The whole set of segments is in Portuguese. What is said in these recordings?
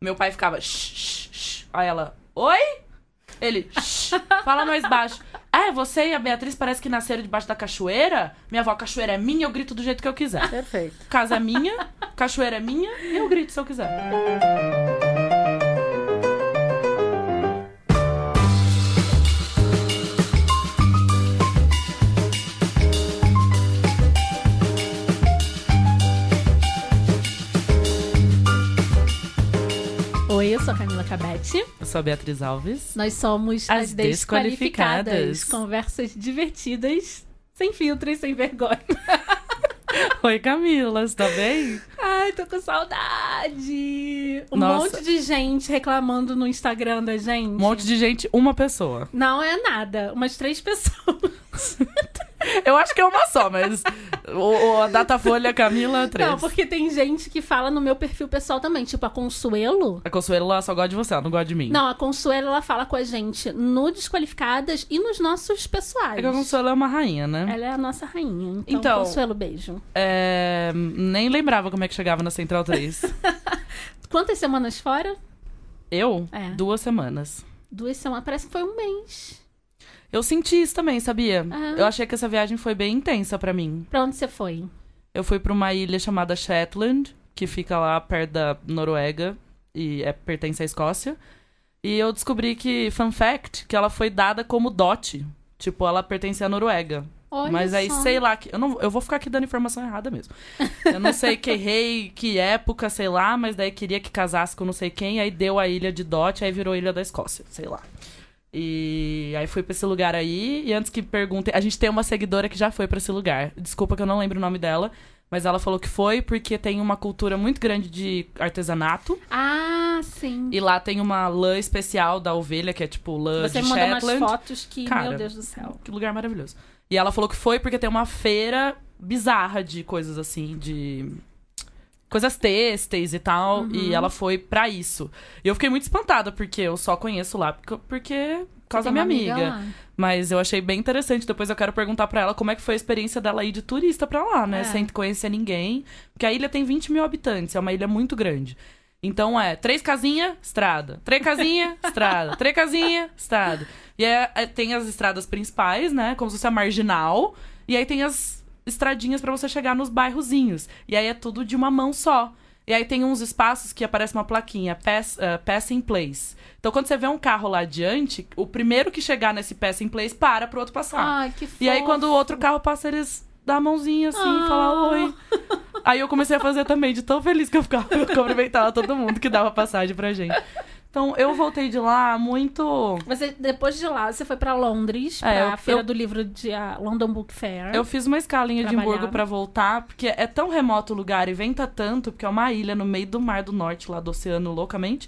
Meu pai ficava. Shh, shh, shh. Aí ela. Oi? Ele. Shh, fala mais baixo. Ah, você e a Beatriz parece que nasceram debaixo da cachoeira? Minha avó, cachoeira é minha, eu grito do jeito que eu quiser. Perfeito. Casa é minha, cachoeira é minha, e eu grito se eu quiser. Eu sou a Camila Cabete. Eu sou a Beatriz Alves. Nós somos As as, desqualificadas. Desqualificadas. Conversas divertidas, sem filtro e sem vergonha. Oi, Camila, você tá bem? Ai, tô com saudade. Um Nossa. monte de gente reclamando no Instagram da gente. Um monte de gente, uma pessoa. Não é nada, umas três pessoas. Eu acho que é uma só, mas o, a Datafolha, Camila, três. Não, porque tem gente que fala no meu perfil pessoal também. Tipo, a Consuelo. A Consuelo ela só gosta de você, ela não gosta de mim. Não, a Consuelo, ela fala com a gente no Desqualificadas e nos nossos pessoais. É que a Consuelo é uma rainha, né? Ela é a nossa rainha. Então, Então- Consuelo, beijo. É, nem lembrava como é que chegava na Central 3. Quantas semanas fora? Eu? É. Duas semanas. Duas semanas. Parece que foi um mês. Eu senti isso também, sabia? Ah. Eu achei que essa viagem foi bem intensa pra mim. Pra onde você foi? Eu fui pra uma ilha chamada Shetland, que fica lá perto da Noruega e é, pertence à Escócia. E eu descobri que, fun fact, que ela foi dada como dote. Tipo, ela pertence à Noruega. Olha Mas aí, só. sei lá, que, eu, não, eu vou ficar aqui dando informação errada mesmo. Eu não sei que rei, que época, sei lá, mas daí queria que casasse com não sei quem, aí deu a ilha de Dot, aí virou Ilha da Escócia, sei lá. E aí fui pra esse lugar aí, e antes que perguntem, a gente tem uma seguidora que já foi pra esse lugar. Desculpa que eu não lembro o nome dela, mas ela falou que foi porque tem uma cultura muito grande de artesanato, Ah, sim. e lá tem uma lã especial da ovelha, que é tipo lã Você de me mandou Shetland. umas fotos que, Cara, meu Deus do céu. Que lugar maravilhoso. E ela falou que foi porque tem uma feira bizarra de coisas assim, de coisas têxteis e tal, Uhum. e ela foi pra isso. E eu fiquei muito espantada porque eu só conheço lá porque, por causa da minha amiga. lá. Mas eu achei bem interessante. Depois eu quero perguntar pra ela como é que foi a experiência dela ir de turista pra lá, né? É. Sem conhecer ninguém. Porque a ilha tem 20 mil habitantes, é uma ilha muito grande. Então é três casinha, estrada. Três casinha, estrada. Três casinha, estrada. E é, é- tem as estradas principais, né? Como se fosse a marginal. E aí tem as estradinhas pra você chegar nos bairrozinhos. E aí é tudo de uma mão só. E aí tem uns espaços que aparece uma plaquinha, pass, uh, passing place. Então quando você vê um carro lá adiante, o primeiro que chegar nesse passing place para pro outro passar. Ai, que fofo. E aí, quando o outro carro passa, eles dão a mãozinha assim, Ah. falam oi. Aí eu comecei a fazer também, de tão feliz que eu ficava, eu cumprimentava todo mundo que dava passagem pra gente. Então, eu voltei de lá muito. Você, depois de lá, você foi pra Londres, É, pra eu- Feira eu- do Livro de ah, London Book Fair. Eu fiz uma escala em. Edimburgo pra voltar, porque é tão remoto o lugar e venta tanto, porque é uma ilha no meio do Mar do Norte, lá do oceano, loucamente.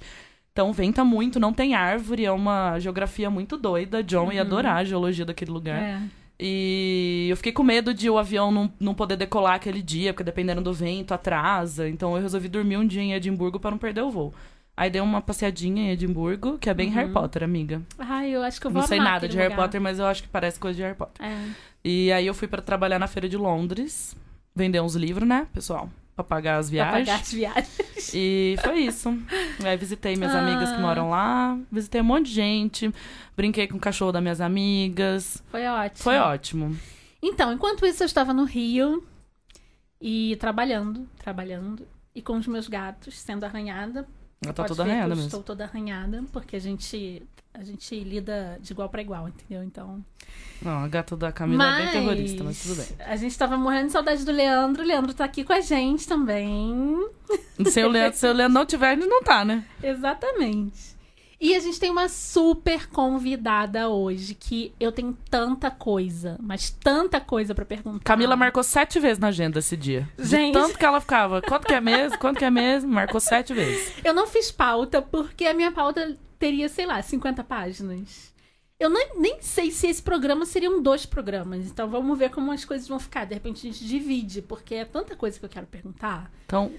Então venta muito, não tem árvore, é uma geografia muito doida. John ia adorar a geologia daquele lugar. É. E eu fiquei com medo de o avião não, não poder decolar aquele dia, porque dependendo do vento, atrasa. Então eu resolvi dormir um dia em Edimburgo para não perder o voo. Aí dei uma passeadinha em Edimburgo, que é bem Harry Potter, amiga. Ai, eu acho que eu vou Não sei nada de Harry lugar. Potter, mas eu acho que parece coisa de Harry Potter. É. E aí eu fui para trabalhar na feira de Londres, vender uns livros, né, pessoal? Pra pagar as Pra viagens. pagar as viagens. E foi isso. Aí visitei minhas Ah. amigas que moram lá, visitei um monte de gente, brinquei com o cachorro das minhas amigas. Foi ótimo. Foi ótimo. Então, enquanto isso, eu estava no Rio e trabalhando, trabalhando, e com os meus gatos sendo arranhada. Ela tá toda arranhada mesmo. Estou toda arranhada, porque a gente, a gente lida de igual para igual, entendeu? Então. Não, a gata da Camila é bem terrorista, mas tudo bem. A gente tava morrendo de saudade do Leandro. O Leandro tá aqui com a gente também. Se o Leandro, se o Leandro não tiver, ele não tá, né? Exatamente. E a gente tem uma super convidada hoje que eu tenho tanta coisa, mas tanta coisa pra perguntar. Camila marcou sete vezes na agenda esse dia. De Gente. tanto que ela ficava. Quanto que é mesmo? Quanto que é mesmo? Marcou sete vezes. Eu não fiz pauta porque a minha pauta teria, sei lá, 50 páginas. Eu nem, nem sei se esse programa seriam dois programas. Então vamos ver como as coisas vão ficar. De repente a gente divide, porque é tanta coisa que eu quero perguntar. Então,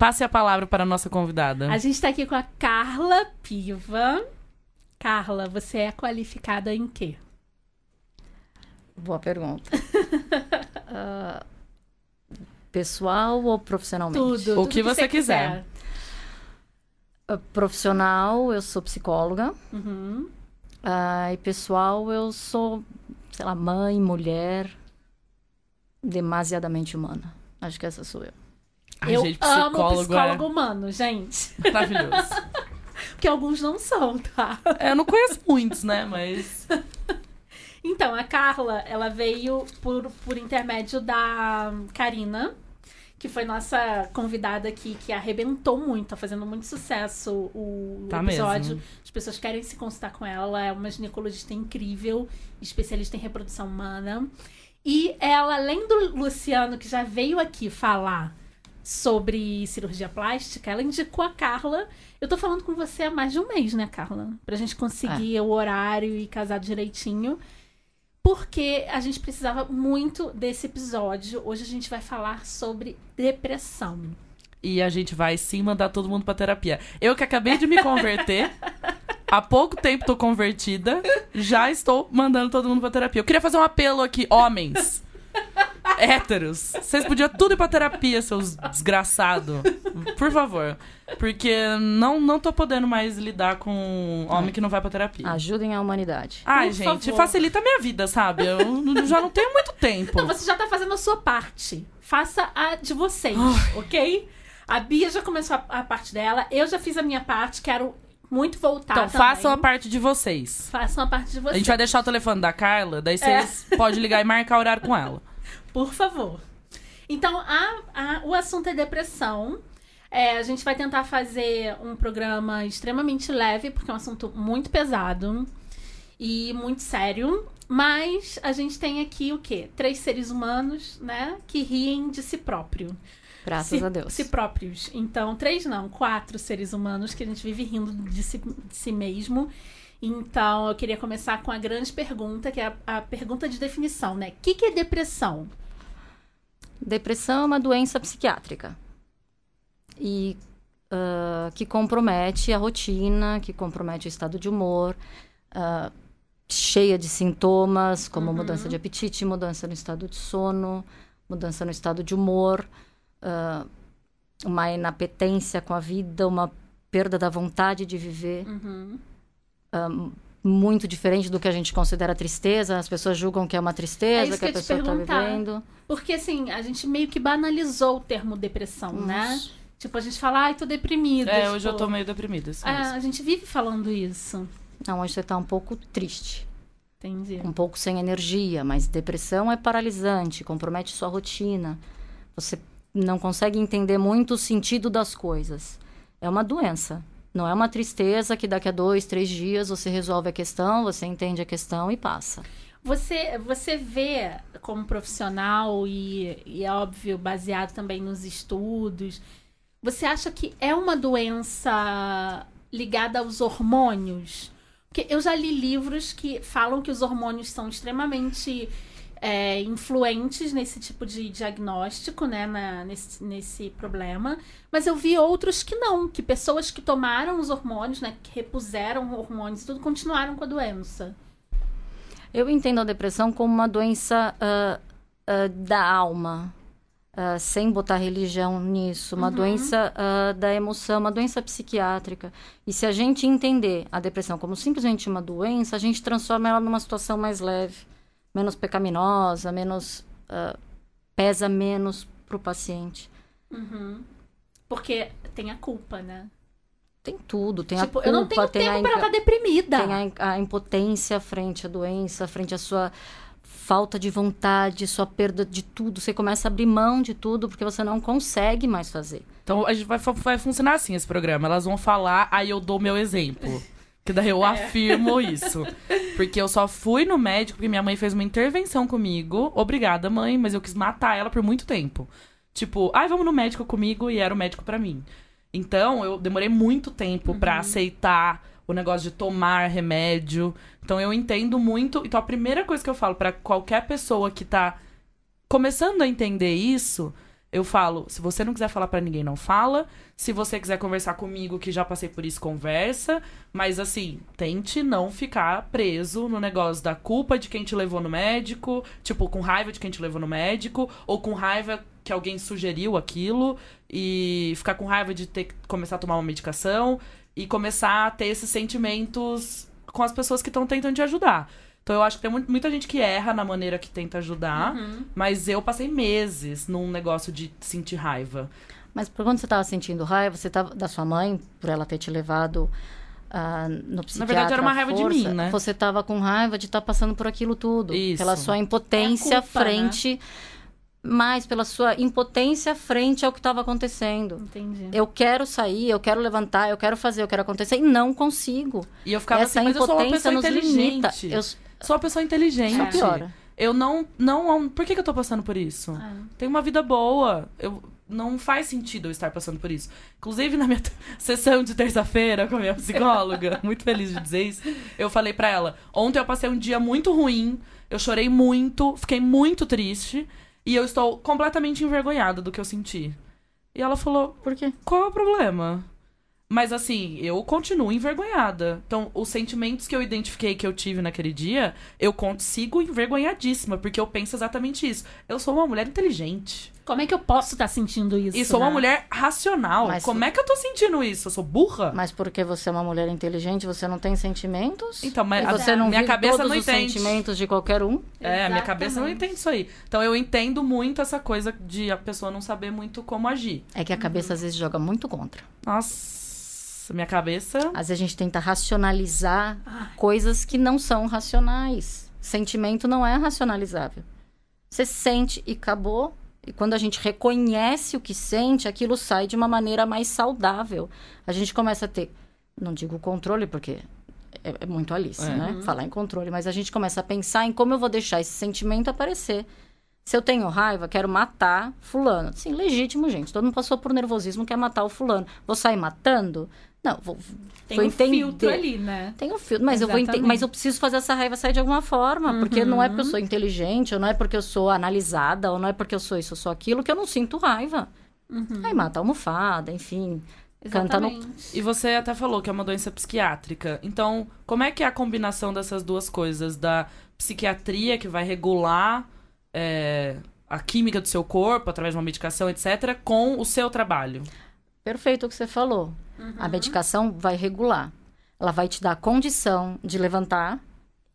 passe a palavra para a nossa convidada. A gente tá aqui com a Carla Piva. Carla, você é qualificada em quê? Boa pergunta. Ah, pessoal ou profissionalmente? Tudo. O tudo que você quiser. Uh, Profissional, eu sou psicóloga. Uhum. Ah, e pessoal, eu sou, sei lá, mãe, mulher, demasiadamente humana. Acho que essa sou eu. Ai, eu gente, amo psicólogo, psicólogo humano, gente. é maravilhoso. Porque alguns não são, tá? É, eu não conheço muitos, né? Mas. Então, a Carla, ela veio por, por intermédio da Karina, que foi nossa convidada aqui, que arrebentou muito, tá fazendo muito sucesso o Tá episódio. mesmo. As pessoas querem se consultar com ela, ela é uma ginecologista incrível, especialista em reprodução humana. E ela, além do Luciano, que já veio aqui falar sobre cirurgia plástica, ela indicou a Carla. Eu tô falando com você há mais de um mês, né, Carla? Pra gente conseguir o horário e casar direitinho. Porque a gente precisava muito desse episódio. Hoje a gente vai falar sobre depressão. E a gente vai sim mandar todo mundo pra terapia. Eu que acabei de me converter. Há pouco tempo tô convertida. Já estou mandando todo mundo pra terapia. Eu queria fazer um apelo aqui, homens. Héteros. Vocês podiam tudo ir pra terapia, seus desgraçados. Por favor. Porque não, não tô podendo mais lidar com homem que não vai pra terapia. Ajudem a humanidade. Ai, Por gente, favor. facilita a minha vida, sabe? Eu já não tenho muito tempo. Não, você já tá fazendo a sua parte. Faça a de vocês, ok? A Bia já começou a, a parte dela. Eu já fiz a minha parte. Quero muito voltar Então, também. façam a parte de vocês. Façam a parte de A vocês. gente vai deixar o telefone da Carla, daí É. vocês podem ligar e marcar horário com ela. Por favor. Então, a, a- o assunto é depressão. É, a gente vai tentar fazer um programa extremamente leve, porque é um assunto muito pesado e muito sério. Mas a gente tem aqui o quê? Três seres humanos, né? Que riem de si próprio. Graças si, a Deus. Si próprios. Então, três não, quatro seres humanos que a gente vive rindo de si, de si mesmo. Então, eu queria começar com a grande pergunta, que é a, a pergunta de definição, né? O que, que é depressão? Depressão é uma doença psiquiátrica. E ah, que compromete a rotina, que compromete o estado de humor, ah, cheia de sintomas, como mudança de apetite, mudança no estado de sono, mudança no estado de humor, ah, uma inapetência com a vida, uma perda da vontade de viver. Uhum. Muito diferente do que a gente considera tristeza. As pessoas julgam que é uma É tristeza isso que a que te pessoa está vivendo. Porque, assim, a gente meio que banalizou o termo depressão, né? Tipo, a gente fala, ai, tô deprimida. É, tipo, hoje eu tô meio deprimida. Isso é, mesmo. a gente vive falando isso. Não, hoje você está um pouco triste. Entendi. um pouco sem energia, mas depressão é paralisante, compromete sua rotina. Você não consegue entender muito o sentido das coisas. É uma doença. Não é uma tristeza que daqui a dois, três dias você resolve a questão, você entende a questão e passa. Você, você vê como profissional e, e é óbvio, baseado também nos estudos, você acha que é uma doença ligada aos hormônios? Porque eu já li livros que falam que os hormônios são extremamente é, influentes nesse tipo de diagnóstico, né, na- nesse, nesse problema. Mas eu vi outros que não, que pessoas que tomaram os hormônios, né, que repuseram hormônios e tudo, continuaram com a doença. Eu entendo a depressão como uma doença ah, ah, da alma, ah, sem botar religião nisso, uma doença ah, da emoção, uma doença psiquiátrica. E se a gente entender a depressão como simplesmente uma doença, a gente transforma ela numa situação mais leve, menos pecaminosa, menos ah, pesa menos para o paciente. Uhum. Porque tem a culpa, né? Tem tudo, tem tipo, a culpa, eu não tenho tem tempo a pra estar deprimida. tem a, a impotência frente à doença, frente à sua falta de vontade, sua perda de tudo. Você começa a abrir mão de tudo porque você não consegue mais fazer. Então a gente vai, vai funcionar assim esse programa. Elas vão falar, aí eu dou meu exemplo. Que daí É. eu afirmo isso. Porque eu só fui no médico porque minha mãe fez uma intervenção comigo. Obrigada, mãe, mas eu quis matar ela por muito tempo. Tipo, ai, vamos no médico comigo e era o médico pra mim. Então, eu demorei muito tempo pra aceitar o negócio de tomar remédio. Então, eu entendo muito. Então, a primeira coisa que eu falo pra qualquer pessoa que tá começando a entender isso, eu falo, se você não quiser falar pra ninguém, não fala. Se você quiser conversar comigo, que já passei por isso, conversa. Mas assim, tente não ficar preso no negócio da culpa de quem te levou no médico, tipo, com raiva de quem te levou no médico, ou com raiva que alguém sugeriu aquilo e ficar com raiva de ter que começar a tomar uma medicação. e começar a ter esses sentimentos com as pessoas que estão tentando te ajudar. Então eu acho que tem mu- muita gente que erra na maneira que tenta ajudar, Uhum. mas eu passei meses num negócio de sentir raiva. Mas por quando você estava sentindo raiva, você tava da sua mãe, por ela ter te levado ah, no psiquiatra. verdade, era uma raiva de força, mim, né? Você estava com raiva de estar passando por aquilo tudo. Isso. Pela sua impotência É culpa, frente. Mais pela sua impotência frente ao que estava acontecendo. Entendi. Eu quero sair, eu quero levantar, eu quero fazer, eu quero acontecer e não consigo. E eu ficava Essa assim, mas eu sou uma impotência pessoa nos limita. inteligente. Eu Sou uma pessoa inteligente. só piora. Eu não, não. Por que, que eu tô passando por isso? Ah. Tenho uma vida boa. Eu, não faz sentido eu estar passando por isso. Inclusive, na minha sessão de terça-feira com a minha psicóloga, muito feliz de dizer isso, eu falei pra ela: ontem eu passei um dia muito ruim, eu chorei muito, fiquei muito triste, e eu estou completamente envergonhada do que eu senti. E ela falou: Por quê? qual é o problema? Mas assim, eu continuo envergonhada. Então, os sentimentos que eu identifiquei que eu tive naquele dia, eu consigo envergonhadíssima, porque eu penso exatamente isso. Eu sou uma mulher inteligente. Como é que eu posso estar sentindo isso? E sou uma né? mulher racional. Mas- Como é que eu tô sentindo isso? Eu sou burra? Mas porque você é uma mulher inteligente, você não tem sentimentos? Então, mas a- você não minha cabeça todos não os entende. sentimentos de qualquer um? É, a minha cabeça não entende isso aí. Então, eu entendo muito essa coisa de a pessoa não saber muito como agir. É que a cabeça às vezes joga muito contra. Nossa, minha cabeça. Às vezes a gente tenta racionalizar Ai. coisas que não são racionais. Sentimento não é racionalizável. Você sente e acabou. E quando a gente reconhece o que sente, aquilo sai de uma maneira mais saudável. A gente começa a ter, não digo controle, porque é, é muito Alice, É. né? Falar em controle, mas a gente começa a pensar em como eu vou deixar esse sentimento aparecer. Se eu tenho raiva, quero matar fulano. Sim, legítimo, gente. Todo mundo passou por nervosismo, quer matar o fulano. Vou sair matando? Não, vou, Tem vou um entender. filtro ali, né? Tem um filtro, mas eu vou Exatamente. mas eu preciso fazer essa raiva sair de alguma forma, porque não é porque eu sou inteligente, ou não é porque eu sou analisada, ou não é porque eu sou isso, eu sou aquilo que eu não sinto raiva. Aí mata a almofada, enfim. Canta no- Exatamente. E você até falou que é uma doença psiquiátrica. Então, como é que é a combinação dessas duas coisas? Da psiquiatria, que vai regular é, a química do seu corpo através de uma medicação, etc., com o seu trabalho? Perfeito o que você falou. A medicação vai regular. Ela vai te dar a condição de levantar,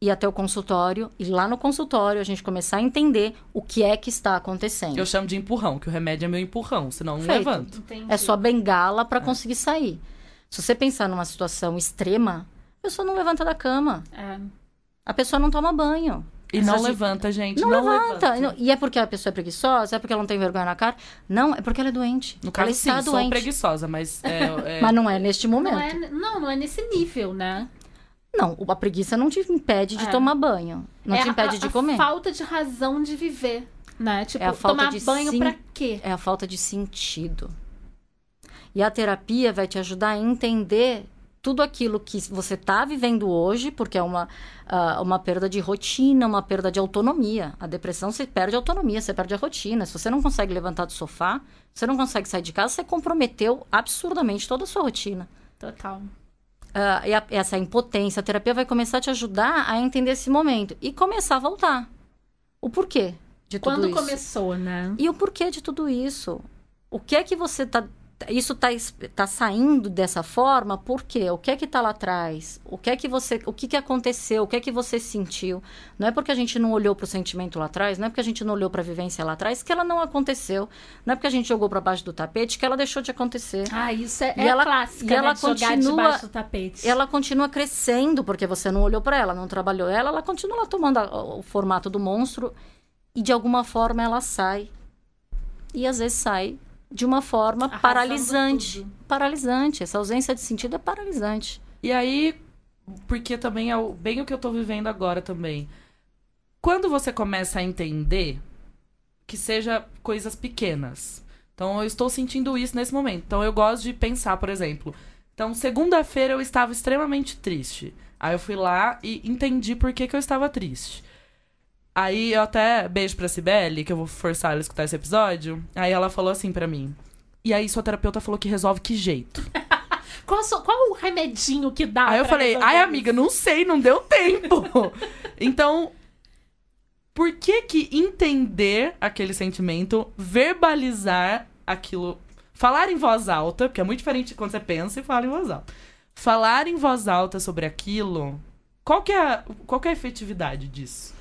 ir até o consultório, e lá no consultório a gente começar a entender o que é que está acontecendo. Eu chamo de empurrão, que o remédio é meu empurrão, senão não Feito. levanto. Entendi. É sua bengala para conseguir sair. Se você pensar numa situação extrema, a pessoa não levanta da cama. É. A pessoa não toma banho. E não gente- levanta, gente. Não, Não, levanta. Não- E é porque a pessoa é preguiçosa? É porque ela não tem vergonha na cara? Não, é porque ela é doente. No ela caso, sim, está sou doente. preguiçosa, mas... É, é- Mas não é neste momento. Não, é, não, não é nesse nível, né? Não, a preguiça não te impede de É. tomar banho. Não é te impede a, de a comer. falta de razão de viver, né? Tipo, É a falta tomar de banho sim- pra quê? É a falta de sentido. E a terapia vai te ajudar a entender tudo aquilo que você está vivendo hoje, porque é uma, ah, uma perda de rotina, uma perda de autonomia. A depressão, você perde a autonomia, você perde a rotina. Se você não consegue levantar do sofá, você não consegue sair de casa, você comprometeu absurdamente toda a sua rotina. Total. Ah, e a- essa impotência, a terapia vai começar a te ajudar a entender esse momento e começar a voltar. O porquê de tudo Quando isso. começou, né? E o porquê de tudo isso? O que é que você tá. Isso tá, es- tá saindo dessa forma, por quê? O que é que tá lá atrás? O que é que você. O que, que aconteceu? O que é que você sentiu? Não é porque a gente não olhou pro sentimento lá atrás, não é porque a gente não olhou pra vivência lá atrás que ela não aconteceu. Não é porque a gente jogou pra baixo do tapete que ela deixou de acontecer. Ah, isso é, E é ela- clássica, e ela né? continua- debaixo do tapete. Ela continua crescendo porque você não olhou pra ela, não trabalhou ela, ela continua tomando a- o formato do monstro e de alguma forma ela sai. E às vezes sai de uma forma Arrasando paralisante. tudo. Paralisante. Essa ausência de sentido é paralisante. E aí, porque também é o- bem o que eu tô vivendo agora também. Quando você começa a entender que seja coisas pequenas. Então, eu estou sentindo isso nesse momento. Então, eu gosto de pensar, por exemplo. Então, segunda-feira eu estava extremamente triste. Aí eu fui lá e entendi por que, que eu estava triste. Aí eu até beijo pra Cibele, que eu vou forçar ela a escutar esse episódio. Aí ela falou assim pra mim. E aí sua terapeuta falou que resolve que jeito? Qual, so- qual o remedinho que dá Aí eu falei, ai isso?" amiga, não sei, não deu tempo. então, por que que entender aquele sentimento, verbalizar aquilo, falar em voz alta, porque é muito diferente quando você pensa e fala em voz alta. falar em voz alta sobre aquilo, qual que é qual que é a efetividade disso?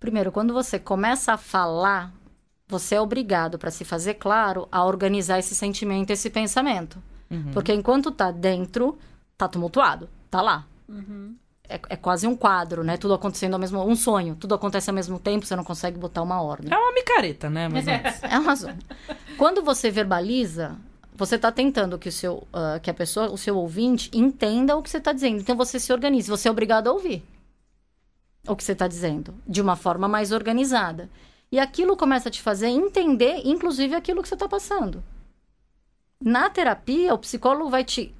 Primeiro, quando você começa a falar, você é obrigado, para se fazer claro, a organizar esse sentimento, esse pensamento. Uhum. Porque enquanto tá dentro, tá tumultuado, tá lá. É, é quase um quadro, né? Tudo acontecendo ao mesmo... Um sonho. Tudo acontece ao mesmo tempo, você não consegue botar uma ordem. É uma micareta, né? Mas antes. É uma zona. Quando você verbaliza, você está tentando que o seu, ah, que a pessoa, o seu ouvinte, entenda o que você está dizendo. Então você se organiza. Você é obrigado a ouvir o que você está dizendo de uma forma mais organizada. E aquilo começa a te fazer entender, inclusive, aquilo que você está passando. Na terapia, o psicólogo vai te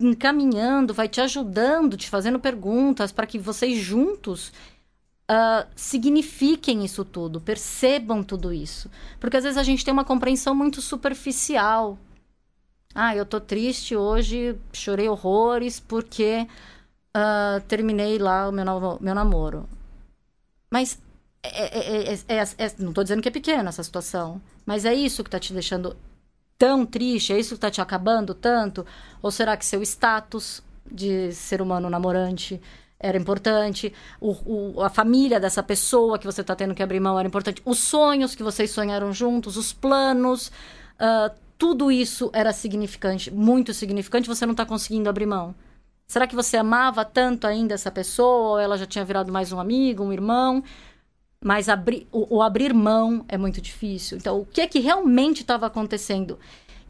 encaminhando, vai te ajudando, te fazendo perguntas para que vocês juntos ah, signifiquem isso tudo, percebam tudo isso. Porque às vezes a gente tem uma compreensão muito superficial. Ah, eu tô triste hoje, chorei horrores porque ah, terminei lá o meu, novo- meu namoro. Mas é- é- é- é- é- não tô dizendo que é pequena essa situação, mas é isso que tá te deixando tão triste? É isso que tá te acabando tanto? Ou será que seu status de ser humano namorante era importante? O, o- a família dessa pessoa que você tá tendo que abrir mão era importante? Os sonhos que vocês sonharam juntos, os planos, ah, tudo isso era significante, muito significante, você não tá conseguindo abrir mão. Será que você amava tanto ainda essa pessoa? Ou ela já tinha virado mais um amigo, um irmão? Mas abrir, o, o abrir mão é muito difícil. Então, o que é que realmente estava acontecendo?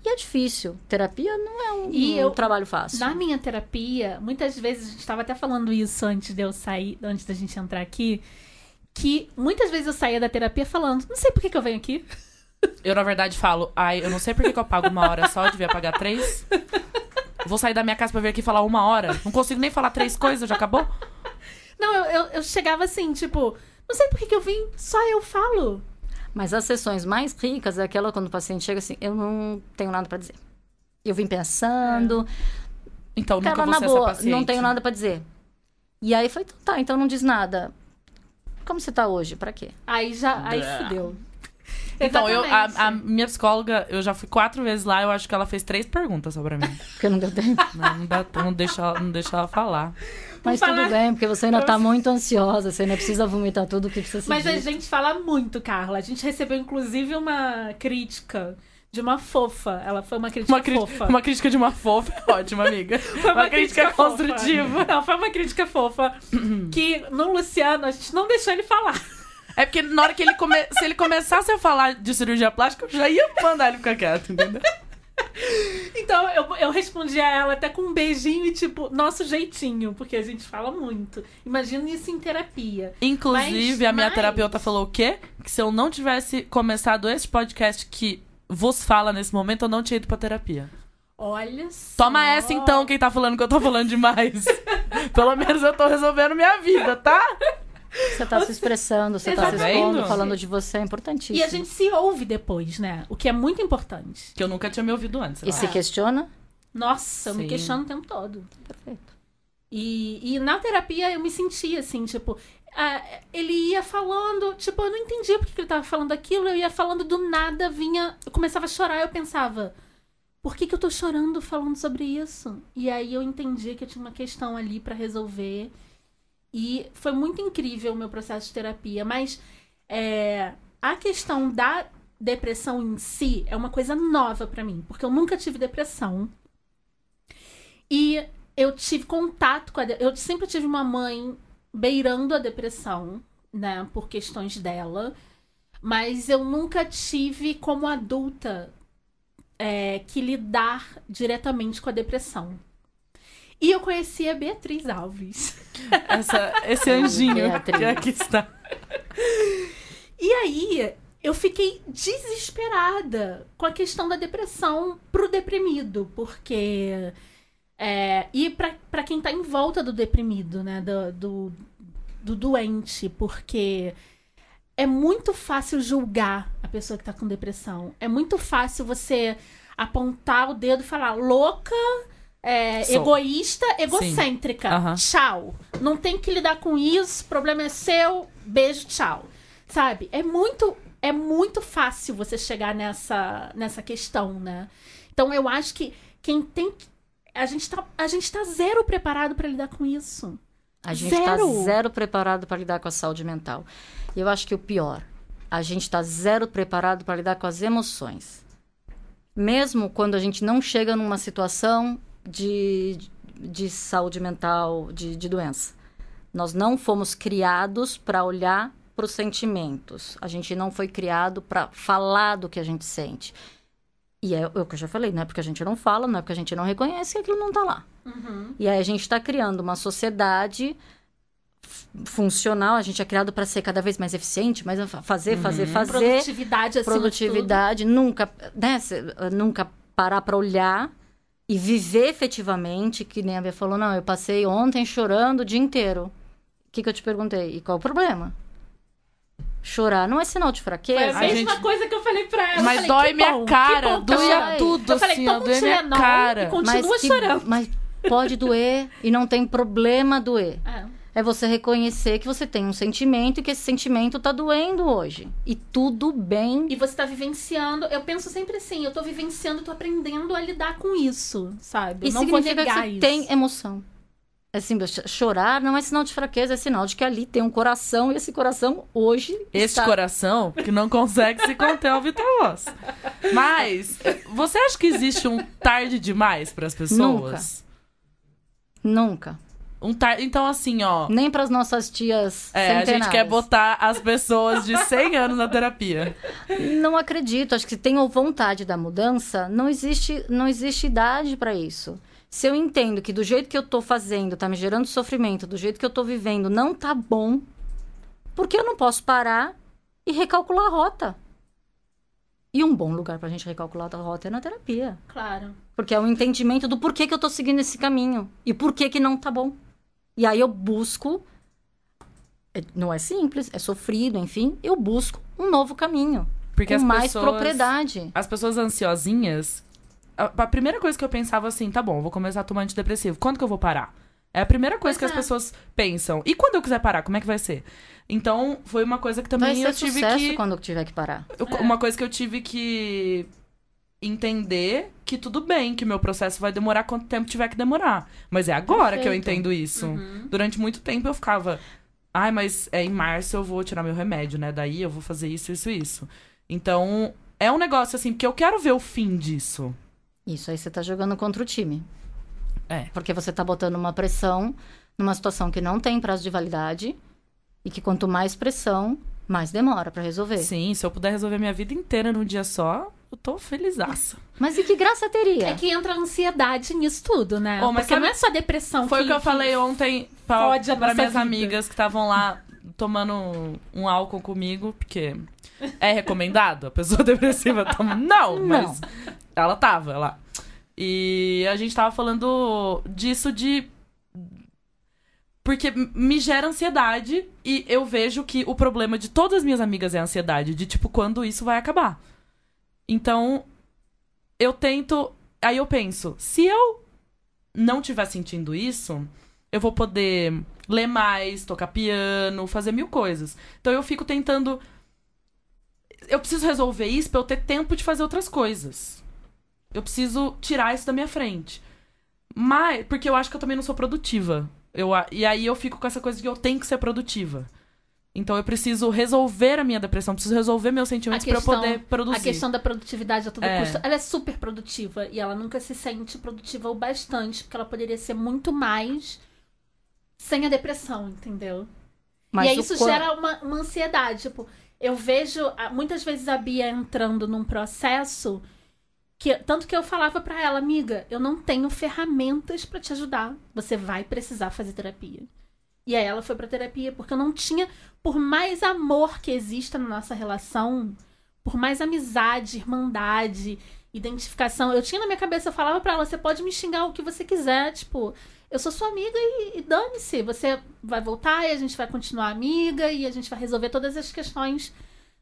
E é difícil. Terapia não é um, E um eu- trabalho fácil. Na minha terapia, muitas vezes, a gente estava até falando isso antes de eu sair, antes da gente entrar aqui, que muitas vezes eu saía da terapia falando, não sei por que, que eu venho aqui. Eu, na verdade, falo, ai, eu não sei por que que eu pago uma hora só, eu devia pagar três. Vou sair da minha casa pra vir aqui falar uma hora. Não consigo nem falar três coisas, já acabou? Não, eu, eu, eu chegava assim, tipo, não sei por que, que eu vim, só eu falo. Mas as sessões mais ricas é aquela quando o paciente chega assim, eu não tenho nada para dizer. Eu vim pensando, Então, nunca vou na boa, essa paciente. não tenho nada para dizer. E aí foi, tá, então não diz nada. Como você tá hoje? Pra quê? Aí já, aí Blá. fudeu. Então, eu, a, a minha psicóloga, eu já fui quatro vezes lá, eu acho que ela fez três perguntas sobre mim. Porque não deu tempo. Não, não, dá, não, deixa, ela- não deixa ela falar. Mas falar- tudo bem, porque você ainda tá muito ansiosa, você ainda precisa vomitar tudo que precisa ser Mas a dito. gente fala muito, Carla. A gente recebeu, inclusive, uma crítica de uma fofa. Ela foi uma crítica Uma, cri- fofa. uma crítica de uma fofa é ótima, amiga. Foi uma, crítica, fofa. construtiva. Não, foi uma crítica fofa. que no Luciano, a gente não deixou ele falar. É porque na hora que ele come... se ele começasse a falar de cirurgia plástica, eu já ia mandar ele ficar quieto, entendeu? Então eu, eu respondi a ela até com um beijinho e tipo, nosso jeitinho, porque a gente fala muito. Imagina isso em terapia. Inclusive, Mas- a minha mas- terapeuta falou o quê? Que se eu não tivesse começado esse podcast que vos fala nesse momento, eu não tinha ido pra terapia. Olha só. Toma essa então, quem tá falando que eu tô falando demais. Pelo menos eu tô resolvendo minha vida, tá? Você tá se expressando, você tá se expondo, falando de você, é importantíssimo. E a gente se ouve depois, né? O que é muito importante. Que eu nunca tinha me ouvido antes. E eu se questiona? Nossa, eu me questiono o tempo todo. Perfeito. E, e na terapia eu me sentia assim, tipo, ah, ele ia falando, tipo, eu não entendia porque que ele tava falando aquilo, eu ia falando do nada, vinha, eu começava a chorar, eu pensava, por que, que eu tô chorando falando sobre isso? E aí eu entendi que eu tinha uma questão ali pra resolver. E foi muito incrível o meu processo de terapia, mas é, a questão da depressão em si é uma coisa nova pra mim, porque eu nunca tive depressão. E eu tive contato com a. Eu sempre tive uma mãe beirando a depressão, né? Por questões dela. Mas eu nunca tive, como adulta, é, que lidar diretamente com a depressão. E eu conheci a Beatriz Alves. Essa, esse anjinho Beatriz. que aqui está. E aí, eu fiquei desesperada com a questão da depressão pro deprimido, porque. É, e pra quem tá em volta do deprimido, né? Do, do, do doente, porque é muito fácil julgar a pessoa que tá com depressão. É muito fácil você apontar o dedo e falar louca, é, egoísta, egocêntrica. Tchau. Não tem que lidar com isso, o problema é seu, beijo, tchau. Sabe? É muito é muito fácil você chegar nessa nessa questão, né? Então eu acho que quem tem que- a gente tá, a gente tá zero preparado pra lidar com isso. A gente está Zero. zero preparado para lidar com a saúde mental. E eu acho que o pior, a gente está zero preparado para lidar com as emoções. Mesmo quando a gente não chega numa situação de, de saúde mental, de, de doença. Nós não fomos criados para olhar para os sentimentos. A gente não foi criado para falar do que a gente sente. E é o que eu já falei, não é porque a gente não fala, não é porque a gente não reconhece que aquilo não está lá. E aí a gente está criando uma sociedade funcional, a gente é criado para ser cada vez mais eficiente, mais a fa- fazer, fazer, fazer, Produtividade acima produtividade, nunca, né, nunca parar para olhar e viver efetivamente, que nem a Bia falou, não, eu passei ontem chorando o dia inteiro. O que, que eu te perguntei? E qual o problema? Chorar não é sinal de Foi a fraqueza. A mesma gente- coisa que eu falei pra ela. Mas falei, dói minha bom, cara, doía tudo, Eu falei, assim, ó, toma um doía minha Tilenol cara. E continua que- chorando. mas pode doer e não tem problema doer. É. É você reconhecer que você tem um sentimento e que esse sentimento tá doendo hoje. E tudo bem. E você tá vivenciando. Eu penso sempre assim, eu tô vivenciando, tô aprendendo a lidar com isso, sabe? Eu E não vou significa que negar você isso. tem emoção. Assim, ch- chorar não é sinal de fraqueza, é sinal de que ali tem um coração e esse coração hoje Esse está... coração que não consegue se conter ao Vitor Voz. Mas, você acha que existe um tarde demais para as pessoas? Nunca. Um tar... Então, assim, ó. Nem para as nossas tias É, a gente quer botar as pessoas de 100 anos na terapia. Não acredito. Acho que se tem vontade da mudança, não existe, não existe idade para isso. Se eu entendo que do jeito que eu tô fazendo tá me gerando sofrimento, do jeito que eu tô vivendo não tá bom, por que eu não posso parar e recalcular a rota? E um bom lugar pra gente recalcular a rota é na terapia. Claro. Porque é o entendimento do porquê que eu tô seguindo esse caminho e por que que não tá bom. E aí eu busco é- não é simples, é sofrido, enfim, eu busco um novo caminho Porque com mais pessoas... propriedade. As pessoas ansiosinhas. A, a primeira coisa que eu pensava assim, tá bom, vou começar a tomar antidepressivo. Quando que eu vou parar? É a primeira coisa Pois que é. as pessoas pensam. E quando eu quiser parar, como é que vai ser? Então, foi uma coisa que também Vai ser eu tive sucesso que. quando eu tiver que parar. eu- É. Uma coisa que eu tive que entender que tudo bem, que o meu processo vai demorar quanto tempo tiver que demorar. Mas é agora que eu Perfeito. entendo isso. Durante muito tempo eu ficava. Ai, mas é em março eu vou tirar meu remédio, né? Daí eu vou fazer isso, isso, isso. Então, é um negócio assim, porque eu quero ver o fim disso. Isso aí você tá jogando contra o time. É. Porque você tá botando uma pressão numa situação que não tem prazo de validade e que quanto mais pressão, mais demora pra resolver. Sim, se eu puder resolver minha vida inteira num dia só, eu tô felizaça. Mas e que graça teria? É que entra a ansiedade nisso tudo, né? Ô, mas Porque sabe- não é só depressão Foi o que eu falei ontem pra, pra minhas vida. amigas que estavam lá tomando um álcool comigo, porque é recomendado a pessoa depressiva tomar. Não, mas ela tava lá. E a gente tava falando disso de. Porque me gera ansiedade e eu vejo que o problema de todas as minhas amigas é a ansiedade, de tipo, quando isso vai acabar. Então, eu tento. Aí eu penso, se eu não estiver sentindo isso, eu vou poder ler mais, tocar piano, fazer mil coisas. Então eu fico tentando. Eu preciso resolver isso pra eu ter tempo de fazer outras coisas. Eu preciso tirar isso da minha frente. Mas, porque eu acho que eu também não sou produtiva. Eu, e aí eu fico com essa coisa de que eu tenho que ser produtiva. Então eu preciso resolver a minha depressão, preciso resolver meus sentimentos A questão- pra eu poder produzir. A questão da produtividade a todo É. custo, ela é super produtiva e ela nunca se sente produtiva o bastante, porque ela poderia ser muito mais sem a depressão, entendeu? Mas e aí isso gera uma, uma ansiedade. Tipo, eu vejo muitas vezes a Bia entrando num processo que tanto que eu falava pra ela, amiga, eu não tenho ferramentas pra te ajudar. Você vai precisar fazer terapia. E aí ela foi pra terapia porque eu não tinha, por mais amor que exista na nossa relação, por mais amizade, irmandade, identificação, eu tinha na minha cabeça, eu falava pra ela, você pode me xingar o que você quiser, tipo, eu sou sua amiga e, e dane-se. Você vai voltar e a gente vai continuar amiga e a gente vai resolver todas as questões.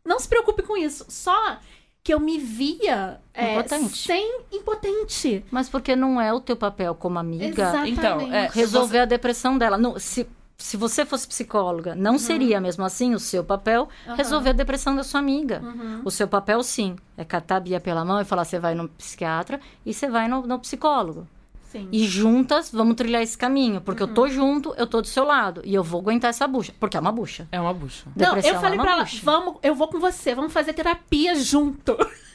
Não se preocupe com isso. Só que eu me via é, Impotente. sem impotente. Mas porque não é o teu papel como amiga Exatamente. Então, é, resolver a depressão dela. Não, se, se você fosse psicóloga, não seria mesmo assim o seu papel Aham. resolver a depressão da sua amiga. Uhum. O seu papel, sim, é catar a Bia pela mão e falar: você vai no psiquiatra e você vai no, no psicólogo. Sim. E juntas vamos trilhar esse caminho. Porque eu tô junto, eu tô do seu lado. E eu vou aguentar essa bucha. Porque é uma bucha. É uma bucha. Não, Depressão eu falei é pra ela, bucha. vamos, eu vou com você, vamos fazer terapia junto.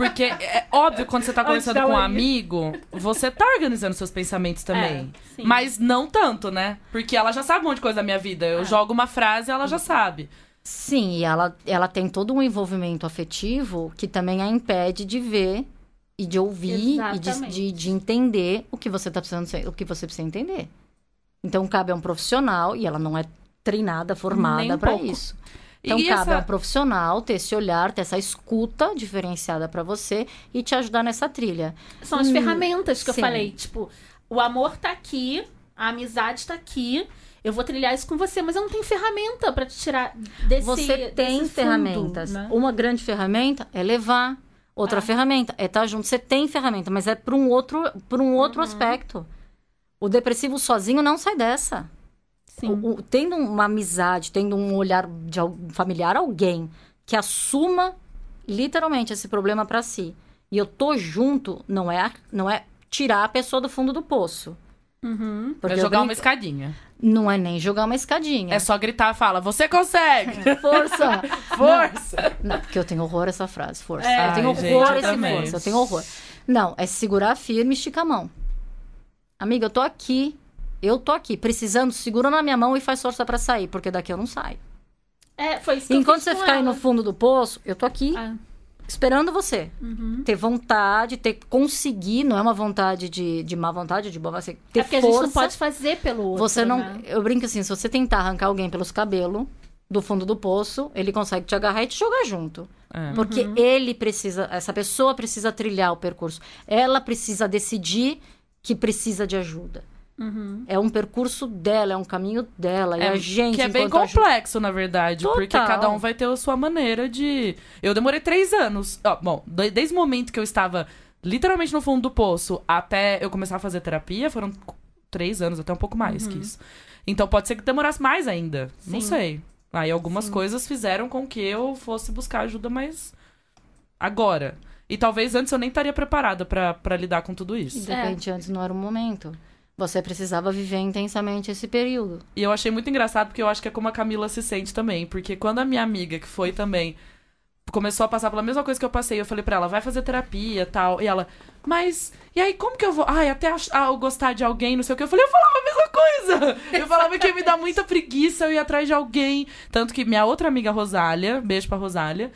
Porque é óbvio, quando você tá conversando com um amigo, você tá organizando seus pensamentos também. É. Mas não tanto, né? Porque ela já sabe um monte de coisa da minha vida. É. Eu jogo uma frase ela já sabe. Sim, e ela, ela tem todo um envolvimento afetivo que também a impede de ver e de ouvir e de, Exatamente. de, de entender o que você tá precisando o que você precisa entender. Então cabe a um profissional e ela não é treinada, formada um para isso. Então E cabe essa- a um profissional ter esse olhar, ter essa escuta diferenciada para você e te ajudar nessa trilha. São as Hum, ferramentas que sim. eu falei. Tipo, o amor tá aqui, a amizade tá aqui. Eu vou trilhar isso com você, mas eu não tenho ferramenta pra te tirar desse Você tem desse fundo, ferramentas. né? Uma grande ferramenta é levar. Outra Ah. ferramenta é estar junto. Você tem ferramenta, mas é para um outro, por um Uhum. outro aspecto. O depressivo sozinho não sai dessa. Sim. O- o- tendo uma amizade, tendo um olhar de al- familiar, alguém que assuma literalmente esse problema para si. E eu tô junto, não é, não é tirar a pessoa do fundo do poço. Uhum. Porque é jogar uma brinco- escadinha. Não é nem jogar uma escadinha. É só gritar e fala, você consegue! força! Força! Não, porque eu tenho horror a essa frase, força. É, eu tenho Ai, horror gente, a esse também. força, eu tenho horror. Não, é segurar firme e esticar a mão. Amiga, eu tô aqui, eu tô aqui, precisando, segura na minha mão e faz força pra sair, porque daqui eu não saio. É, foi isso que eu Enquanto fiz você ficar aí no fundo do poço, eu tô aqui, Ah, esperando você. uhum. Ter vontade, ter conseguir, não é uma vontade de, de má vontade, de boa, você ter É porque força. a gente não pode fazer pelo outro. Você não. né? Eu brinco assim, se você tentar arrancar alguém pelos cabelos do fundo do poço, ele consegue te agarrar e te jogar junto. É. Porque Uhum. ele precisa, essa pessoa precisa trilhar o percurso. Ela precisa decidir que precisa de ajuda. Uhum. É um percurso dela, é um caminho dela. e a gente. que é bem complexo, na verdade. Porque Total. cada um vai ter a sua maneira de. Eu demorei três anos. Ó, bom, de- desde o momento que eu estava literalmente no fundo do poço até eu começar a fazer terapia, foram três anos, até um pouco mais que isso. Então pode ser que demorasse mais ainda. Não Uhum. Sim. sei. Aí algumas Sim. coisas fizeram com que eu fosse buscar ajuda mais agora. E talvez antes eu nem estaria preparada pra pra lidar com tudo E isso. de repente, antes não era o momento. Você precisava viver intensamente esse período. E eu achei muito engraçado porque eu acho que é como a Camila se sente também. Porque quando a minha amiga, que foi também, começou a passar pela mesma coisa que eu passei, eu falei pra ela, vai fazer terapia tal. E ela, mas. E aí, como que eu vou. Ai, até ach- ah, eu gostar de alguém, não sei o que. Eu falei, eu falava a mesma coisa. Eu falava que me dá muita preguiça eu ir atrás de alguém. Tanto que minha outra amiga, Rosália, beijo pra Rosália,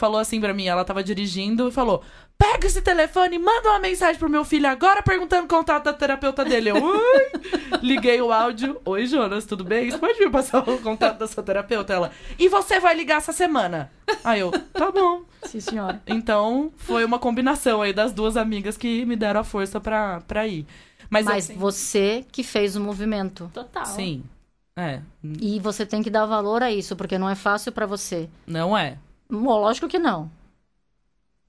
falou assim pra mim, ela tava dirigindo e falou. Pega esse telefone, manda uma mensagem pro meu filho agora perguntando o contato da terapeuta dele. Eu, ui! Liguei o áudio. Oi, Jonas, tudo bem? Você pode me passar o contato da sua terapeuta? Ela, e você vai ligar essa semana? Aí eu, tá bom. Sim, senhora. Então, foi uma combinação aí das duas amigas que me deram a força pra, pra ir. Mas, Mas assim, você que fez o movimento. Total. sim. É, E você tem que dar valor a isso, porque não é fácil pra você. não é. Lógico que não.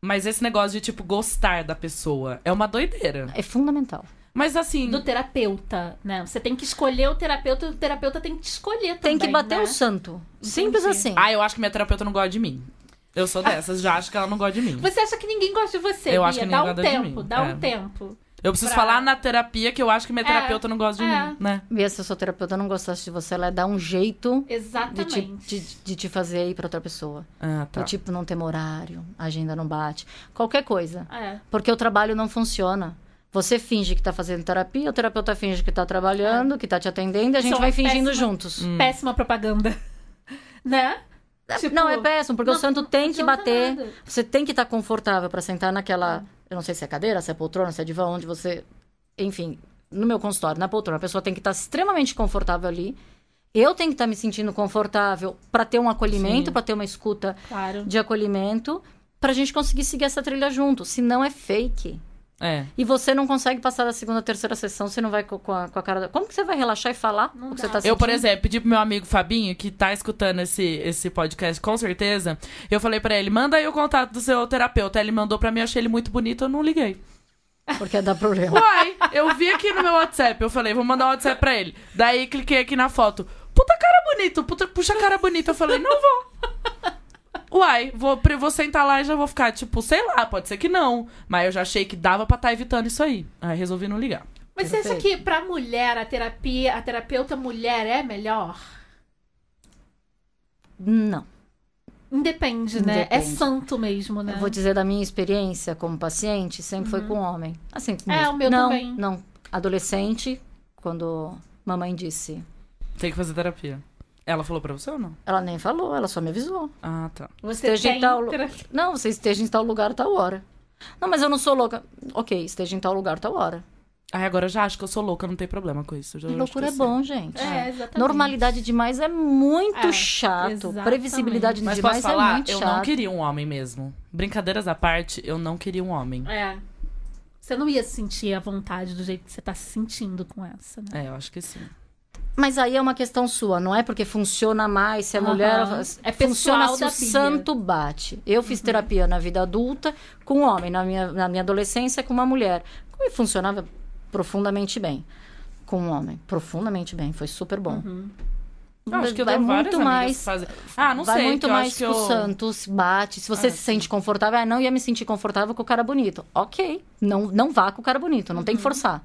Mas esse negócio de, tipo, gostar da pessoa é uma doideira. É fundamental. Mas assim. Do terapeuta, né? Você tem que escolher o terapeuta e o terapeuta tem que te escolher Tem também, que bater né? o santo. Simples Entendi. assim. Ah, eu acho que minha terapeuta não gosta de mim. Eu sou dessas, já acho que ela não gosta de mim. Você acha que ninguém gosta de você, Eu Bia? acho que Dá ninguém um gosta de tempo, mim, dá é. um tempo. Eu preciso pra- falar na terapia que eu acho que minha É, terapeuta não gosta de é. mim, né? Vê se a sua terapeuta não gostasse de você, ela é dar um jeito de te, Exatamente. de, de te fazer ir pra outra pessoa. Ah, tá. Do tipo, não ter horário, a agenda não bate. Qualquer coisa. É. Porque o trabalho não funciona. Você finge que tá fazendo terapia, o terapeuta finge que tá trabalhando, que tá te atendendo, e a gente Isso é vai fingindo péssima- juntos. Hum. Péssima propaganda. né? Tipo, não, é péssimo, porque o não- santo tem que bater. nada. Você tem que estar confortável pra sentar naquela. Eu não sei se é cadeira, se é poltrona, se é divã, onde você. Enfim, no meu consultório, na poltrona, a pessoa tem que estar extremamente confortável ali. Eu tenho que estar me sentindo confortável pra ter um acolhimento, pra ter uma escuta Claro. de acolhimento, pra gente conseguir seguir essa trilha junto. Senão é fake. É. E você não consegue passar da segunda, terceira sessão, você não vai co- com a, com a cara da... Como que você vai relaxar e falar Não o que dá. você tá sentindo? Eu, por exemplo, pedi pro meu amigo Fabinho, que tá escutando esse, esse podcast com certeza, eu falei pra ele, manda aí o contato do seu terapeuta. Ele mandou pra mim, eu achei ele muito bonito, eu não liguei. Porque dá problema. Uai, eu vi aqui no meu WhatsApp, eu falei, vou mandar um WhatsApp pra ele. Daí cliquei aqui na foto. Puta cara bonito, puta, puxa cara bonita. Eu falei, não vou. Uai, vou, vou sentar lá e já vou ficar, tipo, sei lá, pode ser que não. Mas eu já achei que dava pra estar evitando isso aí. Aí resolvi não ligar. Mas você acha que pra mulher, a terapia, a terapeuta mulher é melhor? Não. Independe, né? É Independe. santo mesmo, né? Eu vou dizer da minha experiência como paciente, sempre foi com homem. Assim, É, mesmo. o meu não, também. Não, adolescente, quando mamãe disse, Tem que fazer terapia. Ela falou pra você ou não? ela nem falou, ela só me avisou. Ah, tá. Você esteja em tal- terapia. Não, você esteja em tal lugar, tal hora. Não, mas eu não sou louca. Ok, esteja em tal lugar, tal hora. Aí agora eu já acho que eu sou louca, não tem problema com isso. Eu já Loucura é eu bom, gente. É, exatamente. Normalidade demais é muito É, chato. exatamente. Previsibilidade Mas demais posso falar, é muito eu chato. não queria um homem mesmo. Brincadeiras à parte, eu não queria um homem. É. Você não ia sentir a vontade do jeito que você tá se sentindo com essa, né? É, eu acho que sim. Mas aí é uma questão sua, não é porque funciona mais, se a Aham. mulher. É funciona se o santo bate. Eu fiz terapia na vida adulta com um homem, na minha, na minha adolescência com uma mulher. E funcionava profundamente bem. Com um homem. Profundamente bem. Foi super bom. Eu acho que vai muito mais. Ah, não vai sei. muito que eu mais que o eu... santo se bate. Se você Ah, se sente confortável, ah, não ia me sentir confortável com o cara bonito. Ok. Não, não vá com o cara bonito. Não tem que forçar.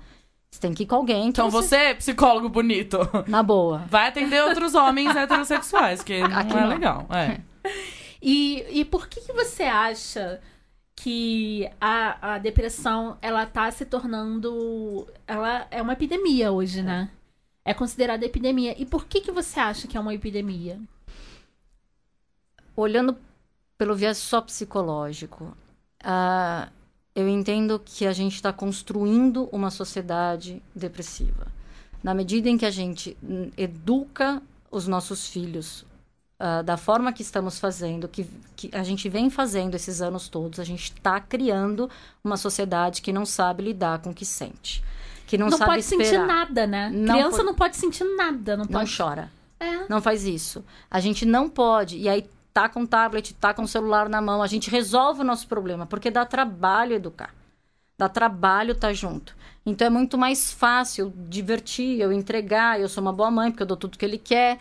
Você tem que ir com alguém. Então você é psicólogo bonito. Na boa. Vai atender outros homens heterossexuais, que não Aqui é não. legal. É. E, e por que, que você acha que a, a depressão ela tá se tornando. Ela é uma epidemia hoje, né? É considerada epidemia. E por que, que você acha que é uma epidemia? olhando pelo viés só psicológico, ah, eu entendo que a gente está construindo uma sociedade depressiva. Na medida em que a gente hum, educa os nossos filhos ah, da forma que estamos fazendo, que, que a gente vem fazendo esses anos todos, a gente está criando uma sociedade que não sabe lidar com o que sente. Que não, Não, sabe pode esperar. sentir nada, né? Não Criança pode- não pode sentir nada. Não Não pode. chora. É. Não faz isso. A gente não pode. E aí tá com o tablet, tá com o celular na mão, a gente resolve o nosso problema, porque dá trabalho educar. Dá trabalho estar junto. Então é muito mais fácil divertir, eu entregar, eu sou uma boa mãe, porque eu dou tudo que ele quer.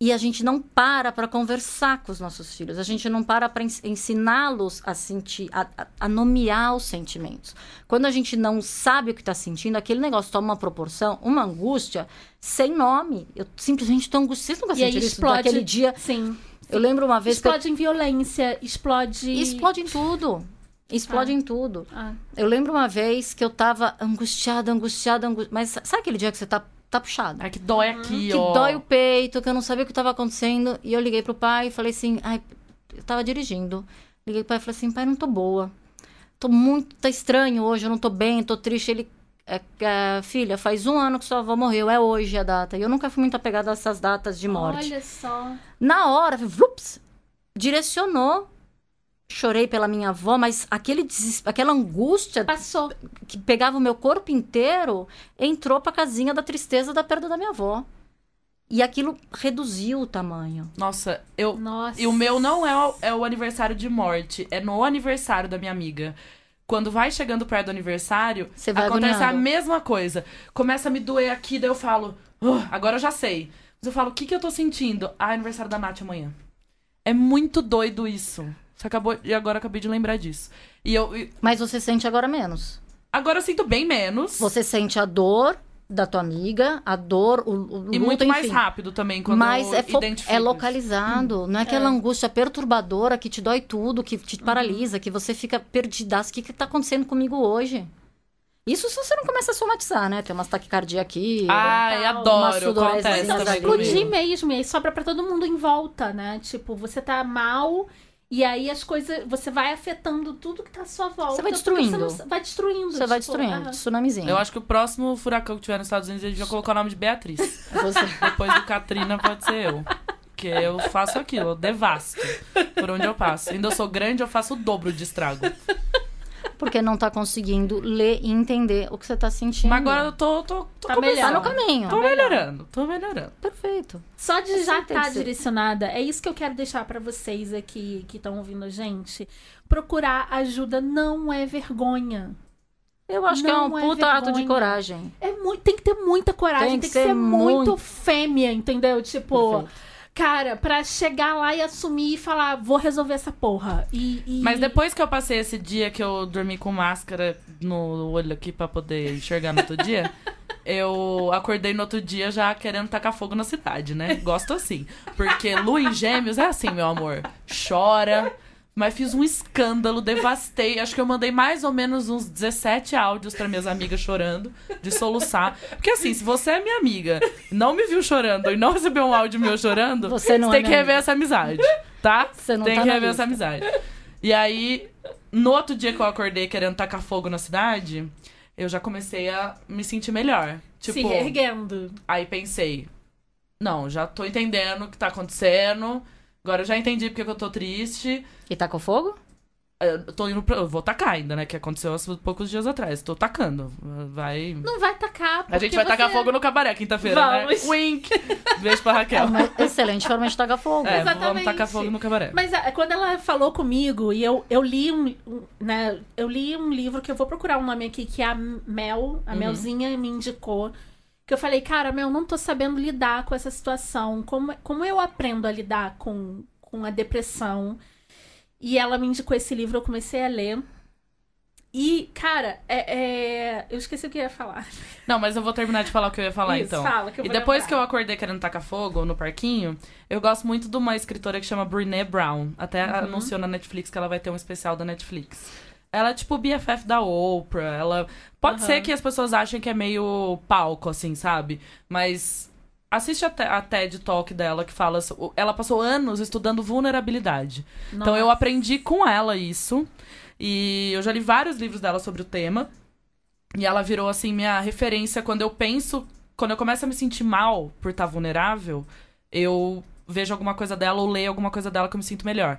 E a gente não para para conversar com os nossos filhos. A gente não para para ensiná-los a sentir, a, a- nomear os sentimentos. Quando a gente não sabe o que está sentindo, aquele negócio toma uma proporção, uma angústia sem nome. Eu simplesmente estou angustiada. Vocês nunca sentiram isso explode. daquele dia? Sim. Eu lembro uma vez Explode em violência, explode. que explode em tudo. Explode Ah. em tudo. Ah, Eu lembro uma vez que eu tava angustiada, angustiada, angustiada. Mas sabe aquele dia que você tá, tá puxada? Ai, que dói aqui, que ó. dói o peito, que eu não sabia o que estava acontecendo. E eu liguei pro pai e falei assim, ai, eu tava dirigindo. Liguei pro pai e falei assim, pai, não tô boa. Tô muito, tá estranho hoje, eu não tô bem, tô triste. Ele, é, é, filha, faz um ano que sua avó morreu, é hoje a data. E eu nunca fui muito apegada a essas datas de morte. Olha só. Na hora, vlups, direcionou. Chorei pela minha avó, mas aquele aquela angústia Passou. que pegava o meu corpo inteiro entrou pra casinha da tristeza da perda da minha avó. E aquilo reduziu o tamanho. Nossa, eu. Nossa. E o meu não é o, é o aniversário de morte, é no aniversário da minha amiga. Quando vai chegando perto do aniversário, acontece a agoniando. mesma coisa. Começa a me doer aqui, daí eu falo, "Ah, agora eu já sei. Mas eu falo, o que, que eu tô sentindo? Ah, é aniversário da Nath amanhã. É muito doido isso. Você acabou. E agora eu acabei de lembrar disso. E eu. e- Mas você sente agora menos. agora eu sinto bem menos. Você sente a dor da tua amiga, a dor, o, o e luto, muito mais enfim. rápido também, quando Mas eu é, é localizado. Não é aquela angústia perturbadora que te dói tudo, que te paralisa, que você fica perdidaço. O que que tá acontecendo comigo hoje? Isso se você não começa a somatizar, né? Tem umas taquicardia aqui. Ai, Tal, adoro. Acontece também comigo. explodir mesmo. E aí sobra pra todo mundo em volta, né? Tipo, você tá mal. E aí as coisas. Você vai afetando tudo que tá à sua volta. Você vai destruindo. Você não- vai destruindo. Você vai tipo, destruindo. ah. Tsunamizinho. Eu acho que o próximo furacão que tiver nos Estados Unidos, ele vai colocar o nome de Beatriz. Você- Depois do Katrina pode ser eu. Porque eu faço aquilo, eu devasto por onde eu passo. Ainda eu sou grande, eu faço o dobro de estrago. Porque não tá conseguindo ler e entender o que você tá sentindo. Mas agora eu tô, tô, tô Tá melhor. Tá no caminho. Tô melhorando, tô melhorando. Perfeito. Só de Assim já tem estar que ser. direcionada, é isso que eu quero deixar pra vocês aqui que estão ouvindo a gente. Procurar ajuda não é vergonha. Eu acho que é Não um é puta ato de vergonha. coragem. É muito, tem que ter muita coragem, tem que, ser, muito... muito- fêmea, entendeu? Tipo, Perfeito. Cara, pra chegar lá e assumir e falar, vou resolver essa porra. E, e- Mas depois que eu passei esse dia que eu dormi com máscara no olho aqui pra poder enxergar no outro dia, eu acordei no outro dia já querendo tacar fogo na cidade, né? Gosto assim. Porque Lua em Gêmeos é assim, meu amor. Chora. Mas fiz um escândalo, devastei. Acho que eu mandei mais ou menos uns 17 áudios pra minhas amigas chorando, de soluçar. Porque assim, se você é minha amiga, não me viu chorando e não recebeu um áudio meu chorando, Você não é tem que rever amiga. essa amizade, tá? Você não tem tá que rever lista. essa amizade. E aí, no outro dia que eu acordei querendo tacar fogo na cidade, eu já comecei a me sentir melhor. Tipo, se reerguendo. aí pensei, não, já tô entendendo o que tá acontecendo. Agora eu já entendi porque que eu tô triste. E tá com fogo? Eu tô indo pra, eu vou tacar ainda, né? Que aconteceu há poucos dias atrás. Tô tacando. Vai. Não vai tacar, A gente vai tacar você- fogo no cabaré quinta-feira, né? Vamos. Wink! Beijo pra É Raquel. uma excelente forma de tacar fogo. É, vamos Exatamente. tacar fogo no cabaré. Mas ah, quando ela falou comigo, e eu, eu li um, um, né, eu li um livro que eu vou procurar um nome aqui, que a Mel, a Uhum. Melzinha me indicou. Que eu falei, cara, Mel, não tô sabendo lidar com essa situação. Como, como eu aprendo a lidar com, com a depressão? E ela me indicou esse livro, eu comecei a ler. E, cara, é, é- eu esqueci o que eu ia falar. Não, mas eu vou terminar de falar o que eu ia falar Isso, então. fala, que eu e vou depois lembrar. que eu acordei querendo tacar fogo no parquinho, eu gosto muito de uma escritora que chama Brené Brown. Até Uhum. anunciou na Netflix que ela vai ter um especial da Netflix. Ela é tipo BFF da Oprah. Ela. Pode Aham. ser que as pessoas achem que é meio palco, assim, sabe? Mas. Assiste a, te- a TED Talk dela que fala. Ela passou anos estudando vulnerabilidade. Então eu Nossa. aprendi com ela isso. E eu já li vários livros dela sobre o tema. E ela virou, assim, minha referência quando eu penso. Quando eu começo a me sentir mal por estar vulnerável, eu vejo alguma coisa dela ou leio alguma coisa dela que eu me sinto melhor.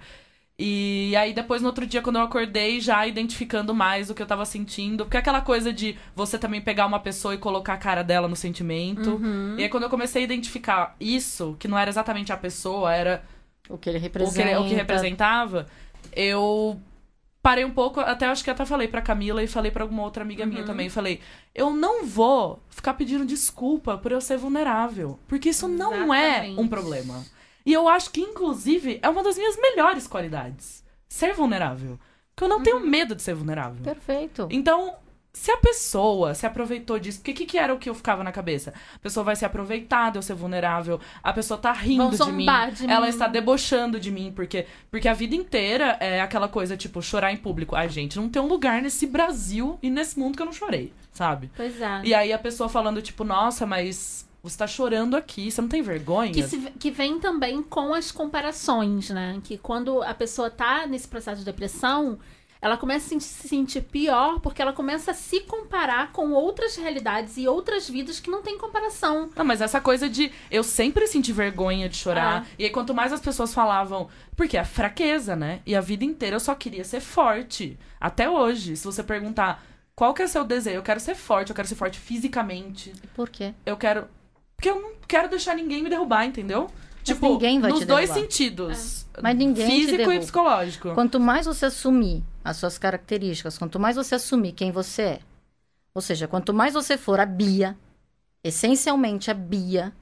E aí, depois, no outro dia, quando eu acordei, já identificando mais o que eu tava sentindo. Porque é aquela coisa de você também pegar uma pessoa e colocar a cara dela no sentimento. Uhum. E aí, quando eu comecei a identificar isso, que não era exatamente a pessoa, era O que ele o que, representa. o que representava, eu parei um pouco, até acho que até falei pra Camila e falei pra alguma outra amiga Uhum. minha também, falei, eu não vou ficar pedindo desculpa por eu ser vulnerável, porque isso não é Exatamente. um problema. E eu acho que inclusive é uma das minhas melhores qualidades, ser vulnerável, porque eu não Uhum. tenho medo de ser vulnerável. Perfeito. Então, se a pessoa se aproveitou disso, porque o que, que era o que eu ficava na cabeça? A pessoa vai se aproveitar de eu ser vulnerável, a pessoa tá rindo de mim, de ela mim. está debochando de mim, porque, porque a vida inteira é aquela coisa, tipo, chorar em público. Ai, gente, não tem um lugar nesse Brasil e nesse mundo que eu não chorei, sabe? Pois é. E aí a pessoa falando, tipo, nossa, mas você tá chorando aqui, você não tem vergonha? Que, se- que vem também com as comparações, né? Que quando a pessoa tá nesse processo de depressão, ela começa a se se sentir pior porque ela começa a se comparar com outras realidades e outras vidas que não tem comparação. Não, mas essa coisa de eu sempre senti vergonha de chorar. E aí, quanto mais as pessoas falavam, porque é fraqueza, né? E a vida inteira eu só queria ser forte. Até hoje, se você perguntar qual que é o seu desejo, eu quero ser forte, eu quero ser forte fisicamente. Por quê? Eu quero. Porque eu não quero deixar ninguém me derrubar, entendeu? Tipo, ninguém vai nos te dois sentidos. Mas ninguém Físico e psicológico. Quanto mais você assumir as suas características, quanto mais você assumir quem você é, ou seja, quanto mais você for a Bia, essencialmente a Bia,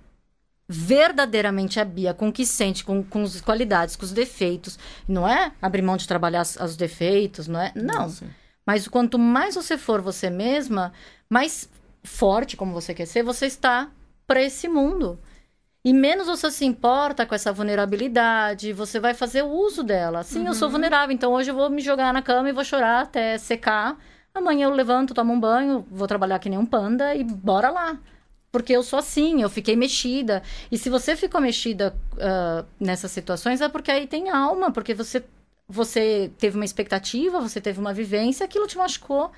verdadeiramente a Bia, com o que sente, com, com as qualidades, com os defeitos, não é abrir mão de trabalhar os defeitos, não é? Não. Nossa. Mas quanto mais você for você mesma, mais forte como você quer ser, você está para esse mundo. E menos você se importa com essa vulnerabilidade, você vai fazer o uso dela. Sim, eu sou vulnerável, então hoje eu vou me jogar na cama e vou chorar até secar. Amanhã eu levanto, tomo um banho, vou trabalhar que nem um panda e bora lá. Porque eu sou assim, eu fiquei mexida. E se você ficou mexida ah, nessas situações, é porque aí tem alma, porque você, você teve uma expectativa, você teve uma vivência, aquilo te machucou.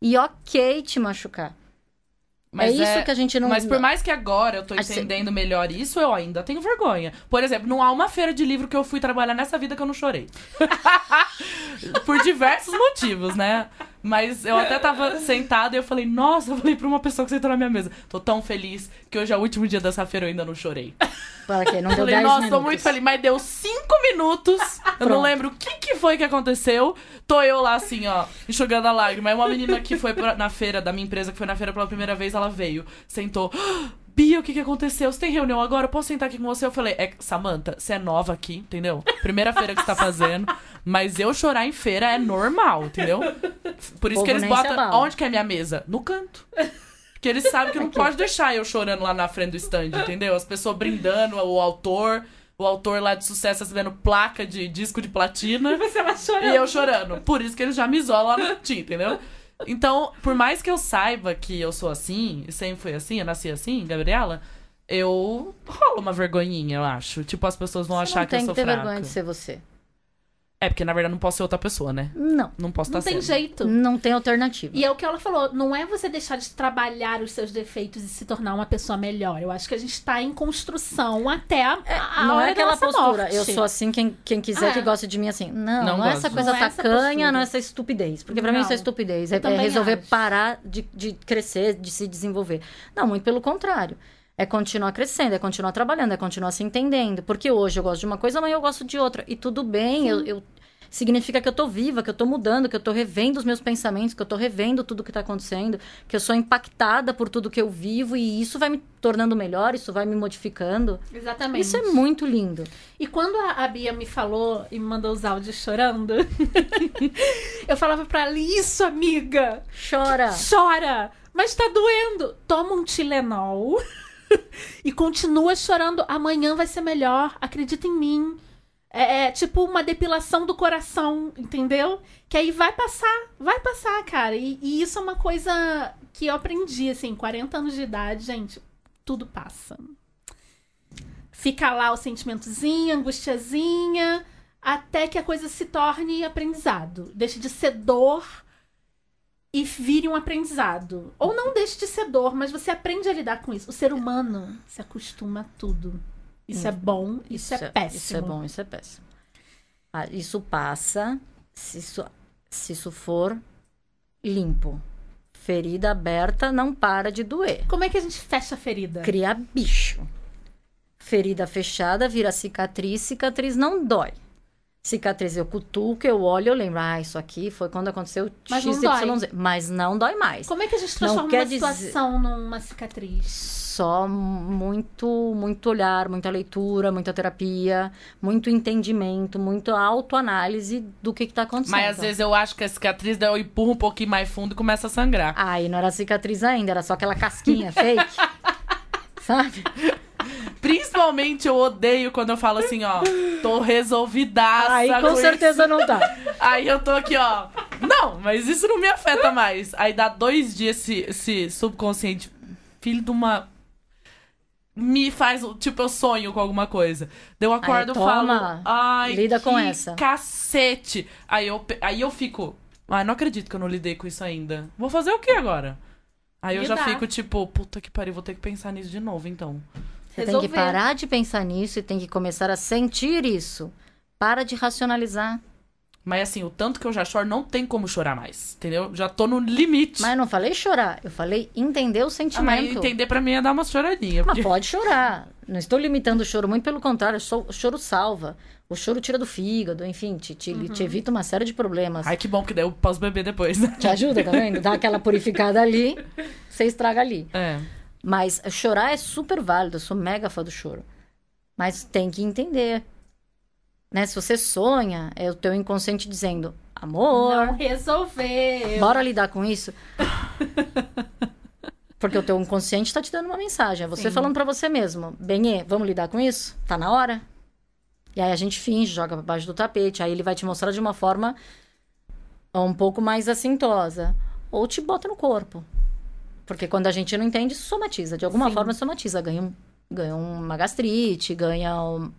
E ok te machucar. Mas é isso que a gente não. Mas por mais que agora eu tô Assim- entendendo melhor isso, eu ainda tenho vergonha. Por exemplo, não há uma feira de livro que eu fui trabalhar nessa vida que eu não chorei. por diversos motivos, né? Mas eu até tava sentada e eu falei, nossa, eu falei pra uma pessoa que sentou na minha mesa. Tô tão feliz que hoje é o último dia dessa feira eu ainda não chorei. Para quê? Não deu Falei, 10 nossa, minutos. tô muito feliz. Mas deu cinco minutos. eu não lembro o que, que foi que aconteceu. Tô eu lá, assim, ó, enxugando a lágrima. Aí uma menina que foi pra- na feira da minha empresa, que foi na feira pela primeira vez, ela veio, sentou. Bia, o que que aconteceu? Você tem reunião agora? Eu posso sentar aqui com você? Eu falei, é, Samantha, você é nova aqui, entendeu? Primeira feira que você tá fazendo. Mas eu chorar em feira é normal, entendeu? Por isso que eles botam. abala. Onde que é minha mesa? No canto. Porque eles sabem que não pode deixar eu chorando lá na frente do stand, entendeu? As pessoas brindando, o autor, o autor lá de sucesso recebendo placa de disco de platina. Chorando. E eu chorando. Por isso que eles já me isolam lá no cantinho, entendeu? Então, por mais que eu saiba que eu sou assim, sempre fui assim, eu nasci assim, Gabriela, eu rolo uma vergonhinha, eu acho. Tipo, as pessoas vão Você achar não que eu tem sou que ter fraca. vergonha de ser você. É, porque na verdade não posso ser outra pessoa, né? Não. Não posso Não estar tem sendo. jeito. Não tem alternativa. E é o que ela falou, não é você deixar de trabalhar os seus defeitos e se tornar uma pessoa melhor. Eu acho que a gente tá em construção até a, a não hora é da aquela nossa postura. morte. Eu sou assim, quem, quem quiser É. que goste de mim assim. Não, Não não, é essa coisa Não é essa tacanha, postura. não é essa estupidez. Porque pra mim isso é estupidez. É, é resolver acho. parar de, de crescer, de se desenvolver. Não, muito pelo contrário. É continuar crescendo, é continuar trabalhando, é continuar se entendendo. Porque hoje eu gosto de uma coisa, amanhã eu gosto de outra. E tudo bem, eu, eu- significa que eu tô viva, que eu tô mudando, que eu tô revendo os meus pensamentos, que eu tô revendo tudo que tá acontecendo, que eu sou impactada por tudo que eu vivo e isso vai me tornando melhor, isso vai me modificando. Exatamente. Isso é muito lindo. E quando a, a Bia me falou e me mandou os áudios chorando, eu falava pra ela, isso, amiga, Chora. chora, mas tá doendo. Toma um Tilenol e continua chorando. Amanhã vai ser melhor, acredita em mim. É, é tipo uma depilação do coração, entendeu? Que aí vai passar, vai passar, cara. E, e isso é uma coisa que eu aprendi, assim, 40 anos de idade, gente, tudo passa. Fica lá o sentimentozinho, angustiazinha, até que a coisa se torne aprendizado. Deixe de ser dor e vire um aprendizado. Ou não deixe de ser dor, mas você aprende a lidar com isso. O ser humano se acostuma a tudo. Isso é bom, isso, é péssimo. Isso é bom, isso é péssimo. Ah, isso passa se isso, se isso for limpo. Ferida aberta não para de doer. Como é que a gente fecha a ferida? Cria bicho. Ferida fechada vira cicatriz, cicatriz não dói. Cicatriz eu cutuco, eu olho, eu lembro, ah, isso aqui foi quando aconteceu Mas não XYZ. Mas não dói mais. Como é que a gente Não transforma quer uma dizer- situação numa cicatriz? Só muito, muito olhar, muita leitura, muita terapia, muito entendimento, muita autoanálise do que, que tá acontecendo. Mas às vezes eu acho que a cicatriz daí eu empurro um pouquinho mais fundo e começa a sangrar. Aí não era cicatriz ainda, era só aquela casquinha fake. Sabe? Principalmente eu odeio quando eu falo assim, ó, tô resolvidaça. Aí com isso. certeza não tá. Aí eu tô aqui, ó. Não, mas isso não me afeta mais. Aí dá dois dias esse, esse subconsciente, filho de uma. Me faz. Tipo, eu sonho com alguma coisa. Daí eu acordo e falo. Ai, lida que com essa." Cacete. Aí eu, aí eu fico. Ai, não acredito que eu não lidei com isso ainda. Vou fazer o que agora? Aí eu já Lidar. fico tipo, puta que pariu, vou ter que pensar nisso de novo, então. Você Resolver. tem que parar de pensar nisso e tem que começar a sentir isso. Para de racionalizar. Mas assim, o tanto que eu já choro, não tem como chorar mais. Entendeu? Já tô no limite. Mas eu não falei chorar, eu falei entender o Ah, mas sentimento. entender pra mim é dar uma choradinha. Mas Porque... pode chorar. Não estou limitando o choro, muito pelo contrário, o choro salva. O choro tira do fígado, enfim, te, te- Uhum. te evita uma série de problemas. Ai, que bom que daí eu posso beber depois, né? Te ajuda, tá vendo? Dá aquela purificada ali, você estraga ali. É. Mas chorar é super válido, eu sou mega fã do choro. Mas tem que entender. Né? Se você sonha, é o teu inconsciente dizendo, amor, Não resolveu. bora lidar com isso. Porque o teu inconsciente tá te dando uma mensagem. É você Sim. falando pra você mesmo, Benê, vamos lidar com isso? Tá na hora? E aí a gente finge, joga pra baixo do tapete. Aí ele vai te mostrar de uma forma um pouco mais assintosa. Ou te bota no corpo. Porque quando a gente não entende, somatiza. De alguma Sim. forma, somatiza. Ganha, um- ganha uma gastrite, ganha um,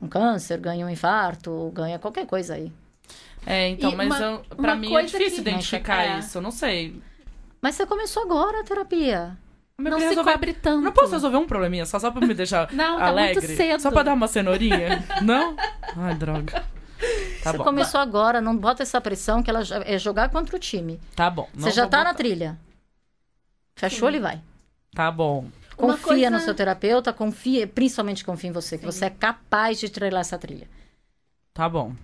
um câncer, ganha um infarto, ganha qualquer coisa aí. É, então, E mas uma mim é difícil que- identificar É. isso. Eu não sei. Mas você começou agora a terapia. Eu Não se resolver- cobre tanto. Não posso resolver um probleminha só, só pra me deixar Não, tá alegre? muito cedo. Só pra dar uma cenourinha? não? Ai, droga. Tá você bom. começou agora, não bota essa pressão que ela é jogar contra o time. Tá bom. você já tá na botar. trilha. Fecha o olho e vai. Tá bom. Confia coisa- no seu terapeuta, confia, principalmente confia em você, que você é capaz de trilhar essa trilha. Tá bom.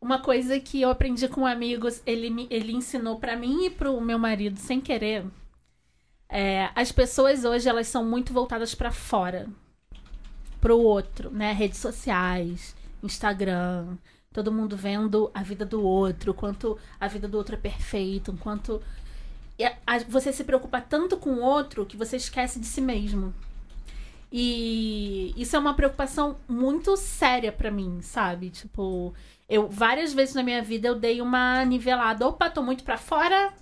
Uma coisa que eu aprendi com amigos, ele, me, ele ensinou pra mim e pro meu marido sem querer. É, as pessoas hoje, elas são muito voltadas pra fora. Pro outro, né? Redes sociais, Instagram. Todo mundo vendo a vida do outro, quanto a vida do outro é perfeita, quanto... Você se preocupa tanto com o outro que você esquece de si mesmo. E isso é uma preocupação muito séria pra mim, sabe? Tipo, eu várias vezes na minha vida eu dei uma nivelada. Opa, tô muito pra fora.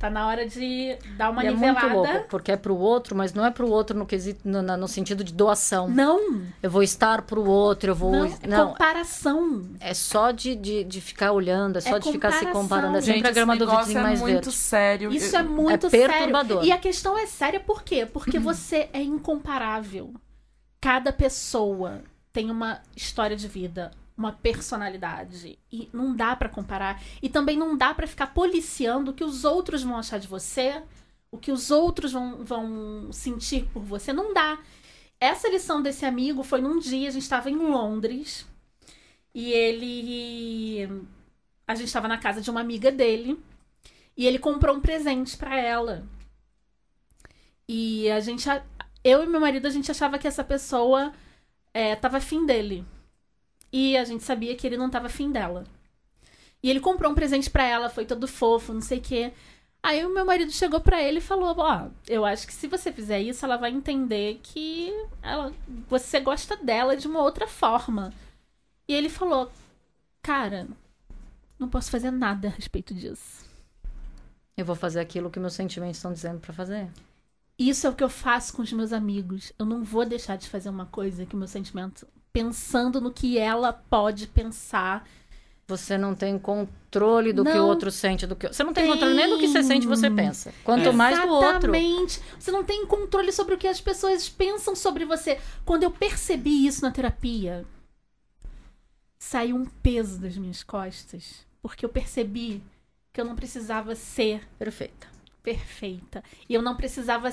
Tá na hora de dar uma E é nivelada. muito louco, porque é pro outro, mas não é pro outro no, quesito, no, no sentido de doação. Não, Eu vou estar pro outro, eu vou. não, Não, comparação. é só de, de, de ficar olhando, é só É de ficar se comparando. É Gente, sempre a esse grama do vizinho é mais muito verde. sério. Isso é muito é perturbador. sério. E a questão é séria por quê? Porque você é incomparável. Cada pessoa tem uma história de vida, uma personalidade e não dá pra comparar e também não dá pra ficar policiando o que os outros vão achar de você, o que os outros vão, vão sentir por você, não dá. Essa lição desse amigo foi num dia, a gente estava em Londres e ele a gente estava na casa de uma amiga dele e ele comprou um presente pra ela. E a gente, eu e meu marido, a gente achava que essa pessoa é, tava afim dele. E a gente sabia que ele não tava afim dela. E ele comprou um presente pra ela, foi todo fofo, não sei o quê. Aí o meu marido chegou pra ele e falou: Ó, eu acho que se você fizer isso, ela vai entender que ela, você gosta dela de uma outra forma. E ele falou: Cara, não posso fazer nada a respeito disso. Eu vou fazer aquilo que meus sentimentos estão dizendo pra fazer. Isso é o que eu faço com os meus amigos. Eu não vou deixar de fazer uma coisa que meu sentimento. Pensando no que ela pode pensar. Você não tem controle do que o Não. outro sente, do que você não tem, controle nem do que você sente, você Tem. pensa. Quanto mais do outro. Exatamente. Você não tem controle sobre o que as pessoas pensam sobre você. Quando eu percebi isso na terapia, saiu um peso das minhas costas. Porque eu percebi que eu não precisava ser Perfeita. perfeita. E eu não precisava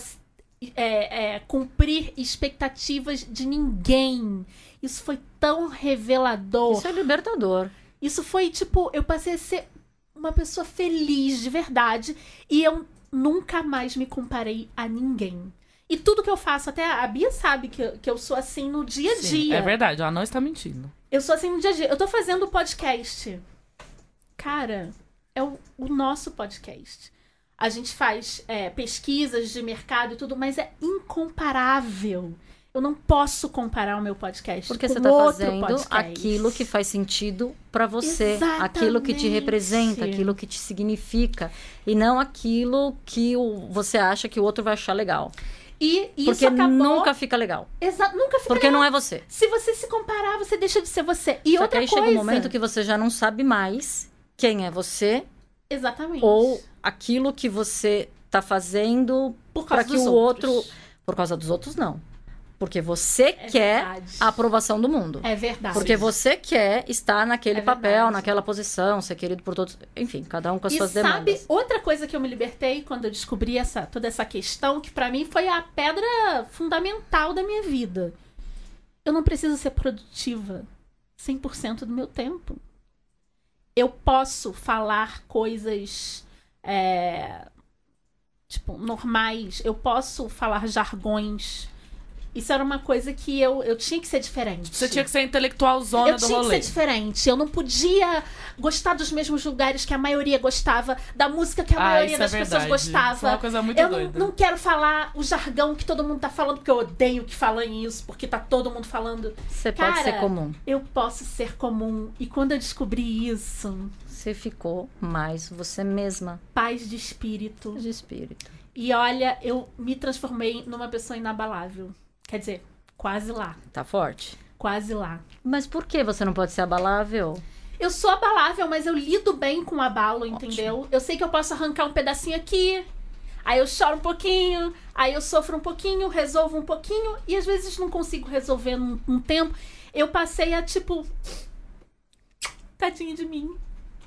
é, é, cumprir expectativas de ninguém. Isso foi tão revelador. Isso é libertador. Isso foi tipo, eu passei a ser uma pessoa feliz de verdade. E eu nunca mais me comparei a ninguém. E tudo que eu faço, até a Bia sabe que, eu- que eu sou assim no dia a Sim, dia. É verdade, ela não está mentindo. Eu sou assim no dia a dia. Eu tô fazendo o podcast. Cara, é o, o nosso podcast. A gente faz é, pesquisas de mercado e tudo, mas é incomparável. Eu não posso comparar o meu podcast Porque com você tá outro fazendo podcast. aquilo que faz sentido pra você, Exatamente. aquilo que te representa, aquilo que te significa, e não aquilo que o, você acha que o outro vai achar legal. E isso Porque acabou... nunca fica legal. Exa- nunca fica Porque não é você. Se você se comparar, você deixa de ser você. E Só que outra aí coisa... chega um momento que você já não sabe mais quem é você Exatamente. ou aquilo que você tá fazendo por para causa que dos o outros. outro. Por causa dos outros, não. Porque você É quer verdade. a aprovação do mundo. É verdade. Porque você quer estar naquele É papel, verdade. naquela posição, ser querido por todos. Enfim, cada um com as e suas sabe demandas. outra coisa que eu me libertei quando eu descobri essa, toda essa questão, que pra mim foi a pedra fundamental da minha vida. Eu não preciso ser produtiva 100% do meu tempo. Eu posso falar coisas é, tipo normais. Eu posso falar jargões. Isso era uma coisa que eu, eu tinha que ser diferente. Você tinha que ser intelectual zona Eu do tinha que rolê. ser diferente. Eu não podia gostar dos mesmos lugares que a maioria gostava, da música que a Ah, maioria das é pessoas verdade. Isso é gostava. uma coisa muito eu não, doida. não quero falar o jargão que todo mundo tá falando, porque eu odeio que falem isso, porque tá todo mundo falando. Você pode Cara, ser comum. Eu posso ser comum. E quando eu descobri isso, Você ficou mais você mesma paz de espírito. de espírito. E olha, eu me transformei numa pessoa inabalável. Quer dizer, quase lá. Tá forte? Quase lá. Mas por que você não pode ser abalável? Eu sou abalável, mas eu lido bem com o abalo, entendeu? Eu sei que eu posso arrancar um pedacinho aqui, aí eu choro um pouquinho, aí eu sofro um pouquinho, resolvo um pouquinho, e às vezes não consigo resolver num, num tempo. Eu passei a, tipo. Tadinha de mim,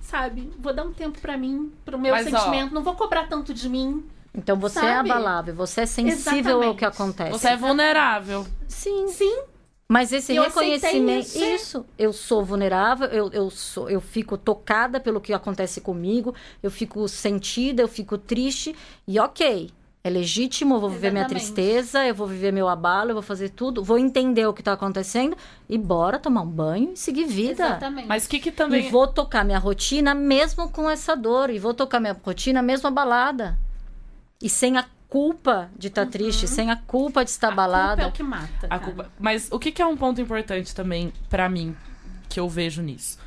sabe? Vou dar um tempo pra mim, pro meu Mas, ó, sentimento, não vou cobrar tanto de mim. Então você é Sabe? abalável, você é sensível ao que Exatamente. acontece. Você é vulnerável. Sim. Sim, Mas esse E reconhecimento. isso, é. Isso. Eu sou vulnerável, eu, eu, sou, eu fico tocada pelo que acontece comigo, eu fico sentida, eu fico triste. E ok. É legítimo, eu vou viver minha Exatamente. tristeza, eu vou viver meu abalo, eu vou fazer tudo, vou entender o que tá acontecendo e bora tomar um banho e seguir vida. Exatamente. Mas o que que também... E vou tocar minha rotina mesmo com essa dor. E vou tocar minha rotina mesmo abalada. E sem a culpa de estar triste, sem a culpa de estar Uhum. A culpa abalada. é o que mata. A culpa- Mas o que, que é um ponto importante também pra mim, que eu vejo nisso?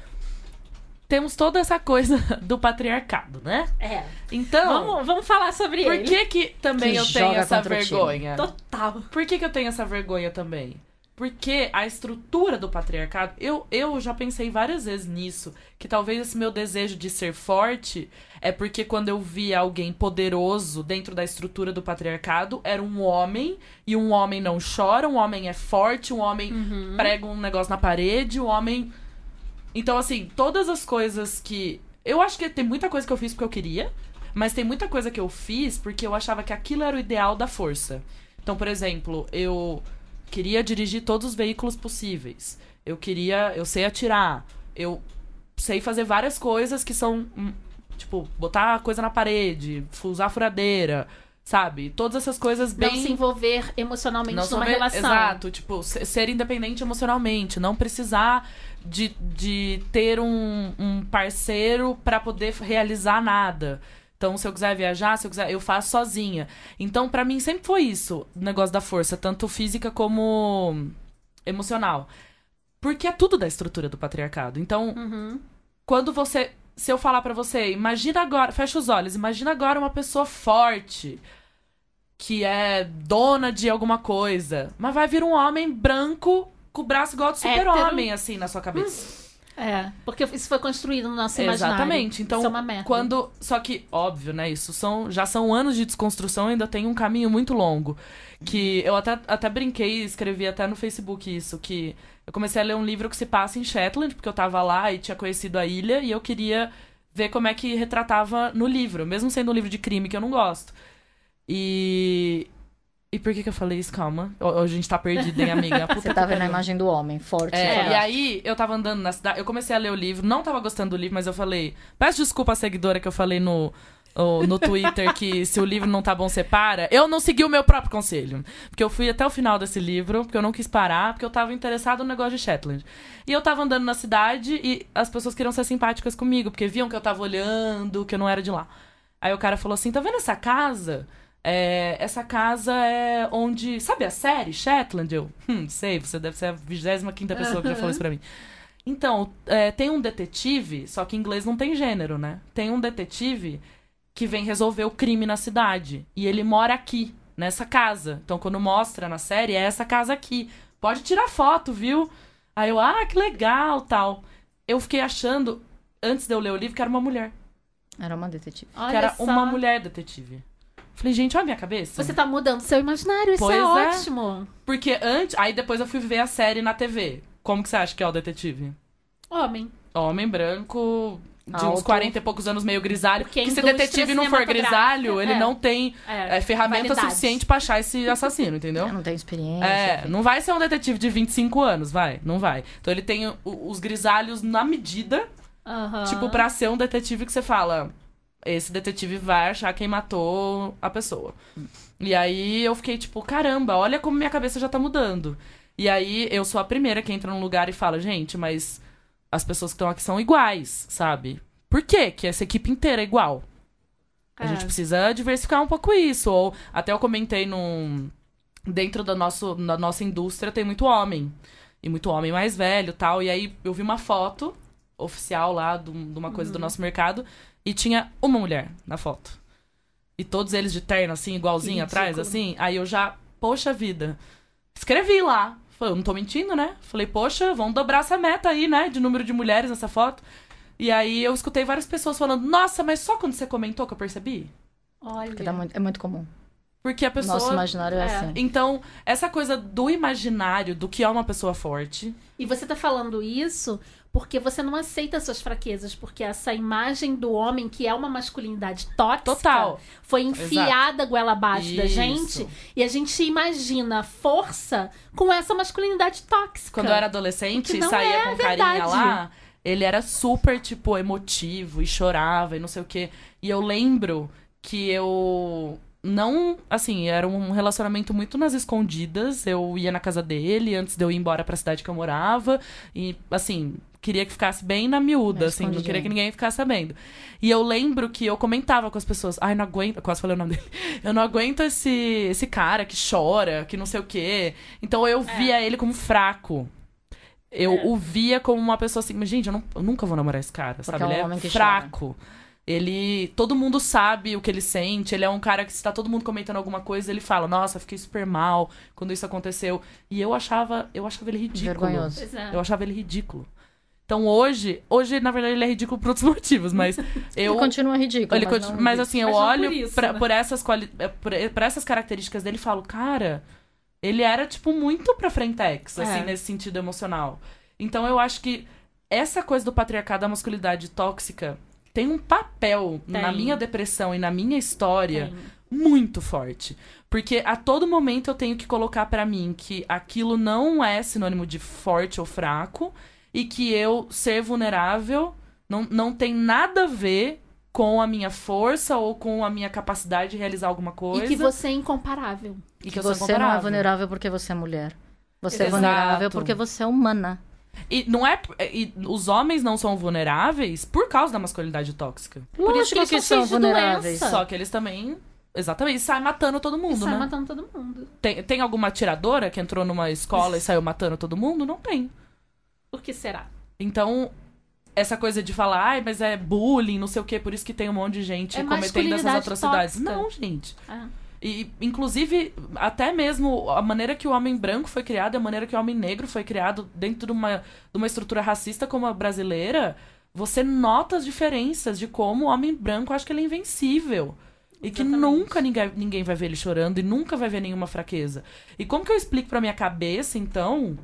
Temos toda essa coisa do patriarcado, né? É. Então, Vamos, vamos falar sobre por ele. que que também Que eu tenho essa vergonha? Total. Por que, que eu tenho essa vergonha também? Porque a estrutura do patriarcado, eu, eu já pensei várias vezes nisso, que talvez esse meu desejo de ser forte é porque quando eu via alguém poderoso dentro da estrutura do patriarcado, era um homem, e um homem não chora, um homem é forte, um homem prega um negócio na parede, um homem. Então, assim, todas as coisas que. Eu acho que tem muita coisa que eu fiz porque eu queria, mas tem muita coisa que eu fiz porque eu achava que aquilo era o ideal da força. Então, por exemplo, eu queria dirigir todos os veículos possíveis. Eu queria. Eu sei atirar. Eu sei fazer várias coisas que são. hum, Tipo, botar coisa na parede, usar furadeira, sabe? Todas essas coisas bem. Não se envolver emocionalmente Não numa relação. Exato, tipo, se- ser independente emocionalmente, não precisar de, de ter um, um parceiro pra poder realizar nada. Então, se eu quiser viajar, se eu quiser, eu faço sozinha. Então, pra mim sempre foi isso, o negócio da força, tanto física como emocional. Porque é tudo da estrutura do patriarcado. Então, Uhum. quando você. Se eu falar pra você, imagina agora, fecha os olhos, imagina agora uma pessoa forte, que é dona de alguma coisa, mas vai vir um homem branco com o braço igual do super-homem, assim, na sua cabeça. É, porque isso foi construído no nosso imaginário. Exatamente. Então, isso é uma merda. quando. Só que, óbvio, né? Isso são, já são anos de desconstrução, ainda tem um caminho muito longo. Que eu até, até brinquei e escrevi até no Facebook isso, que eu comecei a ler um livro que se passa em Shetland, porque eu tava lá e tinha conhecido a ilha, e eu queria ver como é que retratava no livro, mesmo sendo um livro de crime que eu não gosto. E. E por que, que eu falei isso? Calma. A gente tá perdido, hein, amiga? Puta Você tá vendo a imagem do homem, forte. É, e aí eu tava andando na cidade, eu comecei a ler o livro, não tava gostando do livro, mas eu falei, peço desculpa à seguidora que eu falei no, no Twitter que se o livro não tá bom, você para. Eu não segui o meu próprio conselho. Porque eu fui até o final desse livro, porque eu não quis parar, porque eu tava interessado no negócio de Shetland. E eu tava andando na cidade e as pessoas queriam ser simpáticas comigo, porque viam que eu tava olhando, que eu não era de lá. Aí o cara falou assim: tá vendo essa casa? É, essa casa é onde. Sabe a série Shetland? Eu, hum, sei, você deve ser a 25 pessoa que já falou isso pra mim. Então, é, tem um detetive, só que em inglês não tem gênero, né? Tem um detetive que vem resolver o crime na cidade. E ele mora aqui, nessa casa. Então, quando mostra na série, é essa casa aqui. Pode tirar foto, viu? Aí eu, ah, que legal, tal. Eu fiquei achando, antes de eu ler o livro, que era uma mulher. Era uma detetive. Olha que era só. uma mulher detetive. Falei, gente, olha a minha cabeça. Você tá mudando seu imaginário, isso Pois é, é. ótimo. Porque antes. Aí depois eu fui ver a série na TV. Como que você acha que é o detetive? Homem. Homem branco, de uns Alto. 40 e poucos anos, meio grisalho. Porque Porque se detetive não for grisalho, ele é. não tem É, é, ferramenta validade. suficiente pra achar esse assassino, entendeu? Eu não tenho experiência. É, não vai ser um detetive de 25 anos, vai, não vai. Então ele tem os grisalhos na medida, tipo, pra ser um detetive que você fala, esse detetive vai achar quem matou a pessoa. E aí eu fiquei tipo, caramba, olha como minha cabeça já tá mudando. E aí eu sou a primeira que entra num lugar e fala, gente, mas as pessoas que estão aqui são iguais, sabe? Por quê que essa equipe inteira é igual? A É. gente precisa diversificar um pouco isso. Ou até eu comentei num. Dentro da, nosso, da nossa indústria tem muito homem. E muito homem mais velho e tal. E aí eu vi uma foto oficial lá de um- de uma coisa do nosso mercado. E tinha uma mulher na foto. E todos eles de terno, assim, igualzinho Que atrás, ridículo. assim. Aí eu já, poxa vida. Escrevi lá. Falei, eu não tô mentindo, né? Falei, poxa, vamos dobrar essa meta aí, né? De número de mulheres nessa foto. E aí eu escutei várias pessoas falando, nossa, mas só quando você comentou que eu percebi? Olha. Porque dá muito- é muito comum. Porque a pessoa. Nosso imaginário é, é. assim. Então, essa coisa do imaginário do que é uma pessoa forte. E você tá falando isso porque você não aceita suas fraquezas, porque essa imagem do homem que é uma masculinidade tóxica Total. foi enfiada goela abaixo da Isso. gente e a gente imagina força com essa masculinidade tóxica. Quando eu era adolescente e saía é com carinha lá, ele era super, tipo, emotivo e chorava e não sei o quê. E eu lembro que eu. não, assim, era um relacionamento muito nas escondidas. Eu ia na casa dele antes de eu ir embora pra cidade que eu morava. E, assim, queria que ficasse bem na miúda, assim, não queria que ninguém ficasse sabendo. E eu lembro que eu comentava com as pessoas, ai, não aguento, quase falei o nome dele. Eu não aguento esse, esse cara que chora, que não sei o quê. Então eu via ele como fraco. Eu É. o via como uma pessoa assim, mas gente, eu, não- eu nunca vou namorar esse cara, sabe? é um ele homem é que fraco. Ele. Todo mundo sabe o que ele sente. Ele é um cara que, se tá todo mundo comentando alguma coisa, ele fala, nossa, fiquei super mal quando isso aconteceu. E eu achava, eu achava ele ridículo. Vergonhoso. É. Eu achava ele ridículo. Então hoje, hoje, na verdade, ele é ridículo por outros motivos, mas eu. Ele continua ridículo. Ele mas, continua- não mas assim, eu Mas olho por isso, pra- né? por, essas quali... eh, por, por essas características dele e falo, cara, ele era, tipo, muito pra frentex, assim, É. nesse sentido emocional. Então eu acho que essa coisa do patriarcado da masculinidade tóxica tem um papel na Tem. minha depressão e na minha história Tem. muito forte. Porque a todo momento eu tenho que colocar pra mim que aquilo não é sinônimo de forte ou fraco e que eu ser vulnerável não, não tem nada a ver com a minha força ou com a minha capacidade de realizar alguma coisa. E que você é incomparável. e que Que eu sou você não é vulnerável porque você é mulher. Você é Exato. vulnerável porque você é humana. E não é. E os homens não são vulneráveis por causa da masculinidade tóxica. Por isso que eles que são são vulneráveis. doença. Só que eles também. Exatamente, saem matando todo E mundo, sai né? matando todo mundo. Tem, tem alguma atiradora que entrou numa escola e saiu matando todo mundo? Não tem. Por que será? Então, essa coisa de falar, ai, mas é bullying, não sei o quê, por isso que tem um monte de gente É cometendo essas atrocidades. tóxica. Não, gente. Ah. E, inclusive, até mesmo a maneira que o homem branco foi criado e a maneira que o homem negro foi criado dentro de uma, de uma estrutura racista como a brasileira, você nota as diferenças de como o homem branco acha que ele é invencível. E que Exatamente. nunca ninguém, ninguém vai ver ele chorando e nunca vai ver nenhuma fraqueza. E como que eu explico pra minha cabeça, então,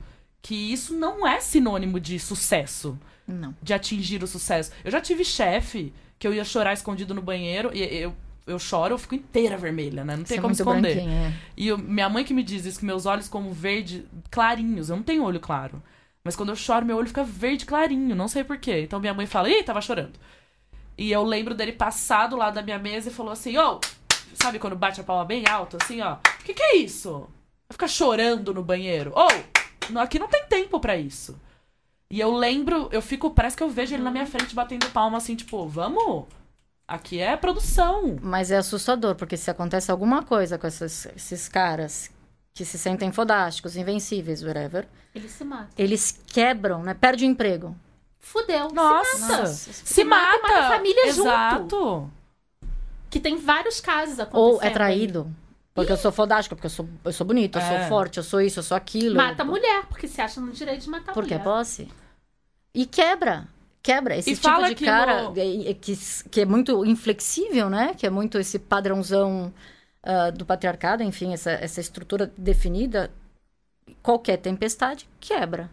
que isso não é sinônimo de sucesso? Não. de atingir o sucesso. Eu já tive chefe que eu ia chorar escondido no banheiro e eu, eu choro, eu fico inteira vermelha, né? Não Você tem é como muito esconder. é. E eu- minha mãe que me diz isso, que meus olhos como verde clarinhos. Eu não tenho olho claro. Mas quando eu choro, meu olho fica verde clarinho. Não sei porquê. Então minha mãe fala, ih, tava chorando. E eu lembro dele passar do lado da minha mesa e falou assim, ô, sabe quando bate a palma bem alto, assim, ó. O que que é isso? Vai ficar chorando no banheiro. Ô, não- aqui não tem tempo pra isso. E eu lembro, eu fico, parece que eu vejo ele na minha frente batendo palma, assim, tipo, vamos... Aqui é produção. Mas é assustador, porque se acontece alguma coisa com esses, esses caras que se sentem fodásticos, invencíveis, whatever, Ele se mata. eles quebram, né? Perde o emprego. Fudeu. Nossa. Se mata. Nossa. Se mata e mata! mata a família junto. Exato. Que tem vários casos acontecendo. Ou é traído. Porque eu sou fodástica, porque eu sou, eu sou bonita, eu É. sou forte, eu sou isso, eu sou aquilo. Mata a mulher, porque se acha no direito de matar a Porque é mulher. posse. E quebra. Quebra. Esse E tipo fala de que cara no- é- é que, que é muito inflexível, né? Que é muito esse padrãozão ah, do patriarcado, enfim, essa, essa estrutura definida. Qualquer tempestade quebra.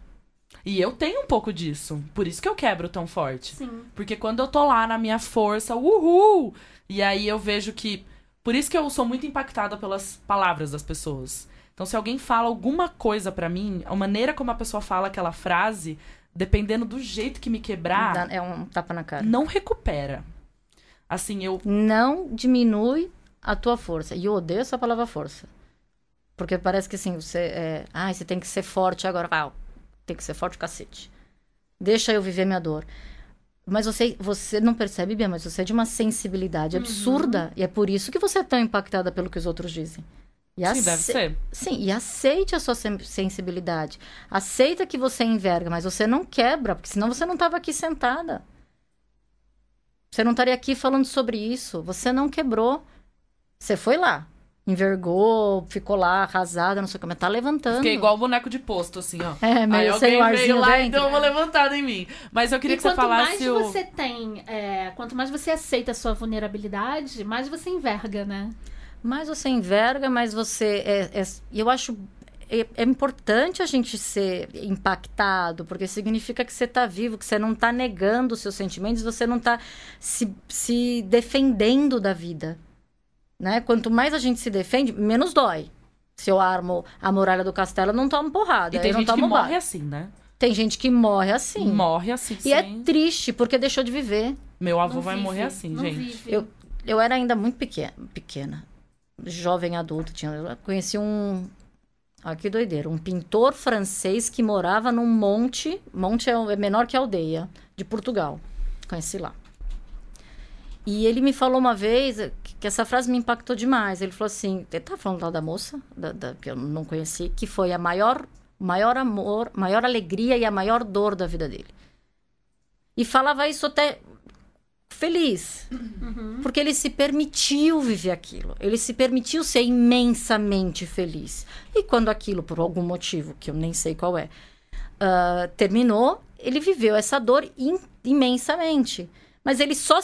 E eu tenho um pouco disso. Por isso que eu quebro tão forte. Sim. Porque quando eu tô lá na minha força, uhul! E aí eu vejo que. Por isso que eu sou muito impactada pelas palavras das pessoas. Então, se alguém fala alguma coisa pra mim, a maneira como a pessoa fala aquela frase, dependendo do jeito que me quebrar, É um tapa na cara. não recupera. Assim, eu. Não diminui a tua força. E eu odeio essa palavra força. Porque parece que assim, você é. Ah, você tem que ser forte agora. Ah, tem que ser forte, cacete. Deixa eu viver minha dor. Mas você, você não percebe, Bia, mas você é de uma sensibilidade absurda. E é por isso que você é tão impactada pelo que os outros dizem. E Sim, ace- deve ser. Sim, e aceite a sua sen- sensibilidade. Aceita que você enverga, mas você não quebra, porque senão você não estava aqui sentada. Você não estaria aqui falando sobre isso. Você não quebrou. Você foi lá. Envergou, ficou lá, arrasada, não sei como. Tá levantando. Fiquei igual o boneco de posto, assim, ó. É, Aí meio sem alguém o arzinho veio lá e dentro. deu uma levantada em mim. Mas eu queria e que você quanto mais falasse o. você tem, é, quanto mais você aceita a sua vulnerabilidade, mais você enverga, né? Mais você enverga, mais você. É, é- eu acho. É, é importante a gente ser impactado, porque significa que você está vivo, que você não está negando os seus sentimentos, você não está se, se defendendo da vida. Né? Quanto mais a gente se defende, menos dói. Se eu armo a muralha do castelo, eu não tomo porrada. E tem gente que morre bala. assim, né? Tem gente que morre assim. Morre assim, E é sem... triste, porque deixou de viver. Meu avô Não vai vive, morrer assim, não gente. vive. Eu, eu era ainda muito pequena, pequena. jovem adulto, tinha, eu conheci um. Olha que doideira. Um pintor francês que morava num monte. Monte é é menor que aldeia, de Portugal. Conheci lá. E ele me falou uma vez que, essa frase me impactou demais. Ele falou assim: ele tá falando lá da moça, da, da- que eu não conheci, que foi a maior, maior amor, maior alegria e a maior dor da vida dele. E falava isso até feliz. Porque ele se permitiu viver aquilo. Ele se permitiu ser imensamente feliz. E quando aquilo, por algum motivo, que eu nem sei qual é, ah, terminou, ele viveu essa dor im- imensamente. Mas ele só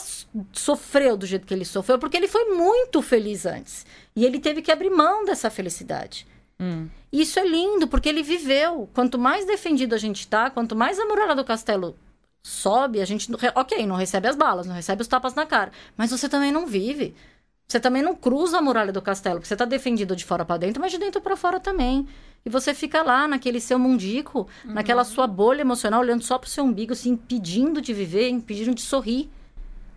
sofreu do jeito que ele sofreu porque ele foi muito feliz antes. E ele teve que abrir mão dessa felicidade. Hum. E isso é lindo, porque ele viveu. Quanto mais defendido a gente tá, quanto mais a muralha do castelo sobe, a gente. Ok, não recebe as balas, não recebe os tapas na cara. Mas você também não vive. Você também não cruza a muralha do castelo, porque você tá defendido de fora pra dentro, mas de dentro pra fora também. E você fica lá, naquele seu mundico, naquela sua bolha emocional, olhando só pro seu umbigo, se impedindo de viver, impedindo de sorrir.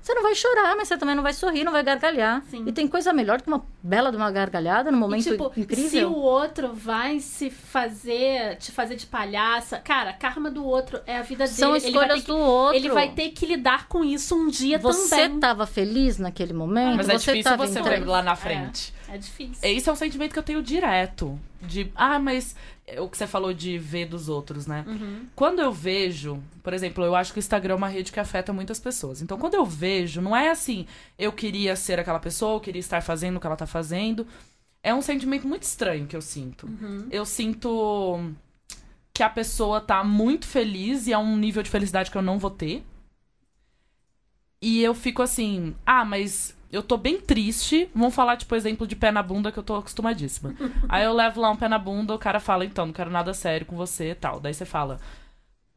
Você não vai chorar, mas você também não vai sorrir, não vai gargalhar. Sim. E tem coisa melhor do que uma bela de uma gargalhada num momento e, tipo, incrível. se o outro vai se fazer, te fazer de palhaça, cara, a karma do outro é a vida São dele. Ele vai, escolhas que, do outro. ele vai ter que lidar com isso um dia Você também. estava feliz naquele momento? Mas é você difícil tava você entregue- ver lá na frente. É difícil. Esse é um sentimento que eu tenho direto. De, ah, mas é o que você falou de ver dos outros, né? Uhum. Quando eu vejo, por exemplo, eu acho que o Instagram é uma rede que afeta muitas pessoas. Então, quando eu vejo, não é assim, eu queria ser aquela pessoa, eu queria estar fazendo o que ela tá fazendo. É um sentimento muito estranho que eu sinto. Uhum. Eu sinto que a pessoa tá muito feliz e é um nível de felicidade que eu não vou ter. E eu fico assim, ah, mas eu tô bem triste. Vamos falar, tipo, exemplo de pé na bunda que eu tô acostumadíssima. Aí eu levo lá um pé na bunda, o cara fala, então, não quero nada sério com você e tal. Daí você fala,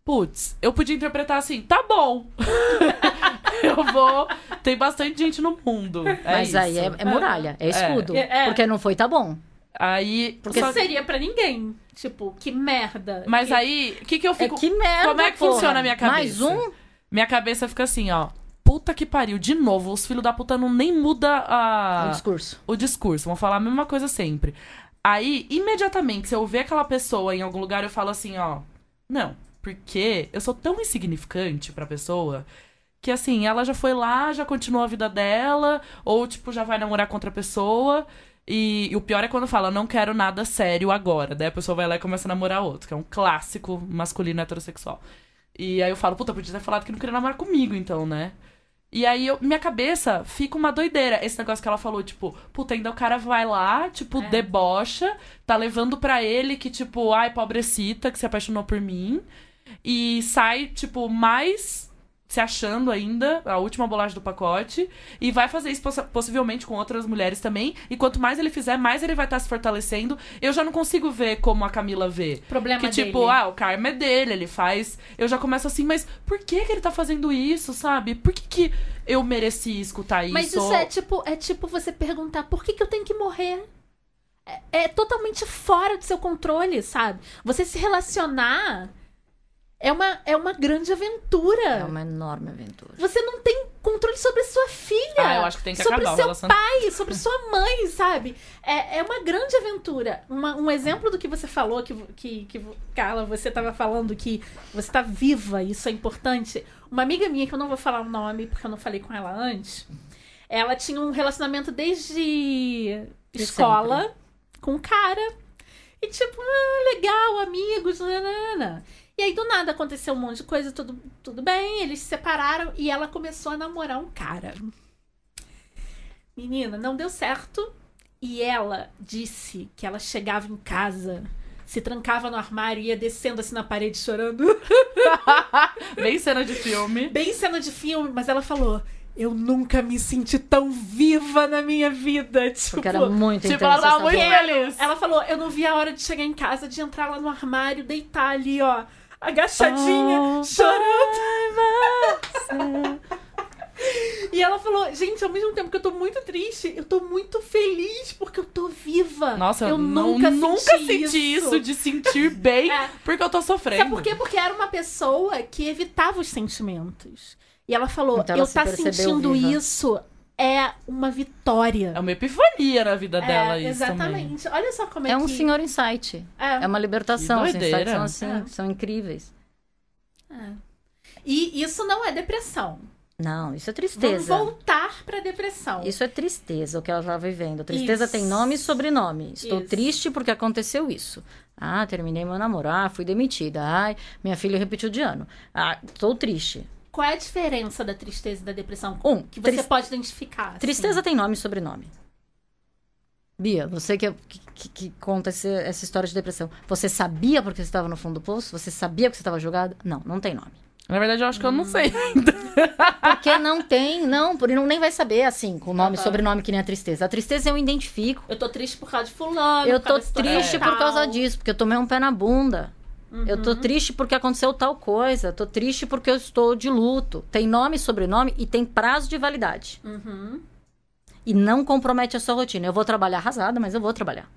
putz, eu podia interpretar assim, tá bom. eu vou. Tem bastante gente no mundo. É Mas aí isso. é, é muralha, é escudo. É, é. Porque não foi, tá bom. Aí. Porque só- seria pra ninguém. Tipo, que merda. Mas Que- aí, o que, que eu É fico. que merda, Como é que porra. funciona a minha cabeça? Mais um? Minha cabeça fica assim, ó. Puta que pariu, de novo, os filhos da puta não nem muda a... Um discurso. o discurso, vão falar a mesma coisa sempre. Aí, imediatamente, se eu ver aquela pessoa em algum lugar, eu falo assim, ó. Não, porque eu sou tão insignificante pra pessoa que, assim, ela já foi lá, já continuou a vida dela, ou, tipo, já vai namorar com outra pessoa. E, e o pior é quando fala, não quero nada sério agora. Daí a pessoa vai lá e começa a namorar outro, que é um clássico masculino heterossexual. E aí eu falo, puta, podia ter falado que não queria namorar comigo, então, né? E aí eu- minha cabeça fica uma doideira. Esse negócio que ela falou, tipo, puta, ainda o cara vai lá, tipo, É. debocha, tá levando pra ele que, tipo, ai, pobrecita, que se apaixonou por mim. E sai, tipo, mais se achando ainda, a última bolacha do pacote. E vai fazer isso possi- possivelmente com outras mulheres também. E quanto mais ele fizer, mais ele vai estar se fortalecendo. Eu já não consigo ver como a Camila vê. Problema Que tipo, dele. ah, o karma é dele, ele faz. Eu já começo assim, mas por que, que ele tá fazendo isso, sabe? Por que, que eu mereci escutar isso? Mas isso é tipo, é tipo você perguntar por que, que eu tenho que morrer? É, é totalmente fora do seu controle, sabe? Você se relacionar é uma, é uma grande aventura. É uma enorme aventura. Você não tem controle sobre sua filha. Ah, eu acho que tem que sobre acabar o seu pai, sobre sua mãe, sabe? É, é uma grande aventura. Uma- um exemplo do que você falou, que, que, que Carla, você estava falando que você está viva, isso é importante. Uma amiga minha, que eu não vou falar o nome, porque eu não falei com ela antes, ela tinha um relacionamento desde De escola com um cara. E tipo, ah, legal, amigos, nanana. E aí, do nada, aconteceu um monte de coisa, tudo, tudo bem, eles se separaram e ela começou a namorar um cara. Menina, não deu certo. E ela disse que ela chegava em casa, se trancava no armário e ia descendo assim na parede chorando. Bem cena de filme. Bem cena de filme, mas ela falou: Eu nunca me senti tão viva na minha vida. Tipo, Porque era muito tipo, ela tava muito feliz. ela falou: Eu não vi a hora de chegar em casa, de entrar lá no armário, deitar ali, ó, agachadinha, Oh, chorando. E ela falou, gente, ao mesmo tempo que eu tô muito triste, eu tô muito feliz porque eu tô viva. Nossa, eu, não- nunca, nunca senti, senti isso. de sentir bem É. porque eu tô sofrendo. Sabe por quê? Porque era uma pessoa que evitava os sentimentos. E ela falou, Então ela eu tá sentindo viva. isso é uma vitória. É uma epifania na vida dela É, isso também. exatamente. Olha só como é, É um que... senhor insight. É. É uma libertação. Os insights doideira. são assim, É. são incríveis. E isso não é depressão. Não, isso é Vamos tristeza. voltar pra depressão. Isso é tristeza, o que ela está vivendo. Tristeza Isso. tem nome e sobrenome. Estou Isso. triste porque aconteceu isso. Ah, terminei meu namoro. Ah, fui demitida. Ai, minha filha repetiu de ano. Ah, estou triste. Qual é a diferença da tristeza e da depressão? Um, Que você pode identificar. assim? Tristeza tem nome e sobrenome. Bia, você que, que, que- que conta esse- essa história de depressão. Você sabia porque você estava no fundo do poço? Você sabia que você estava jogado? Não, não tem nome. Na verdade, eu acho que eu não Hum. sei. Porque não tem, não, por não nem vai saber assim, com nome e Aham. sobrenome que nem a tristeza. A tristeza eu identifico. Eu tô triste por causa de fulano. Eu tô triste por causa disso, porque eu tomei um pé na bunda. Eu Uhum. tô triste porque aconteceu tal coisa. Tô triste porque eu estou de luto. Tem nome, sobrenome e tem prazo de validade. Uhum. E não compromete a sua rotina. Eu vou trabalhar arrasada, mas eu vou trabalhar.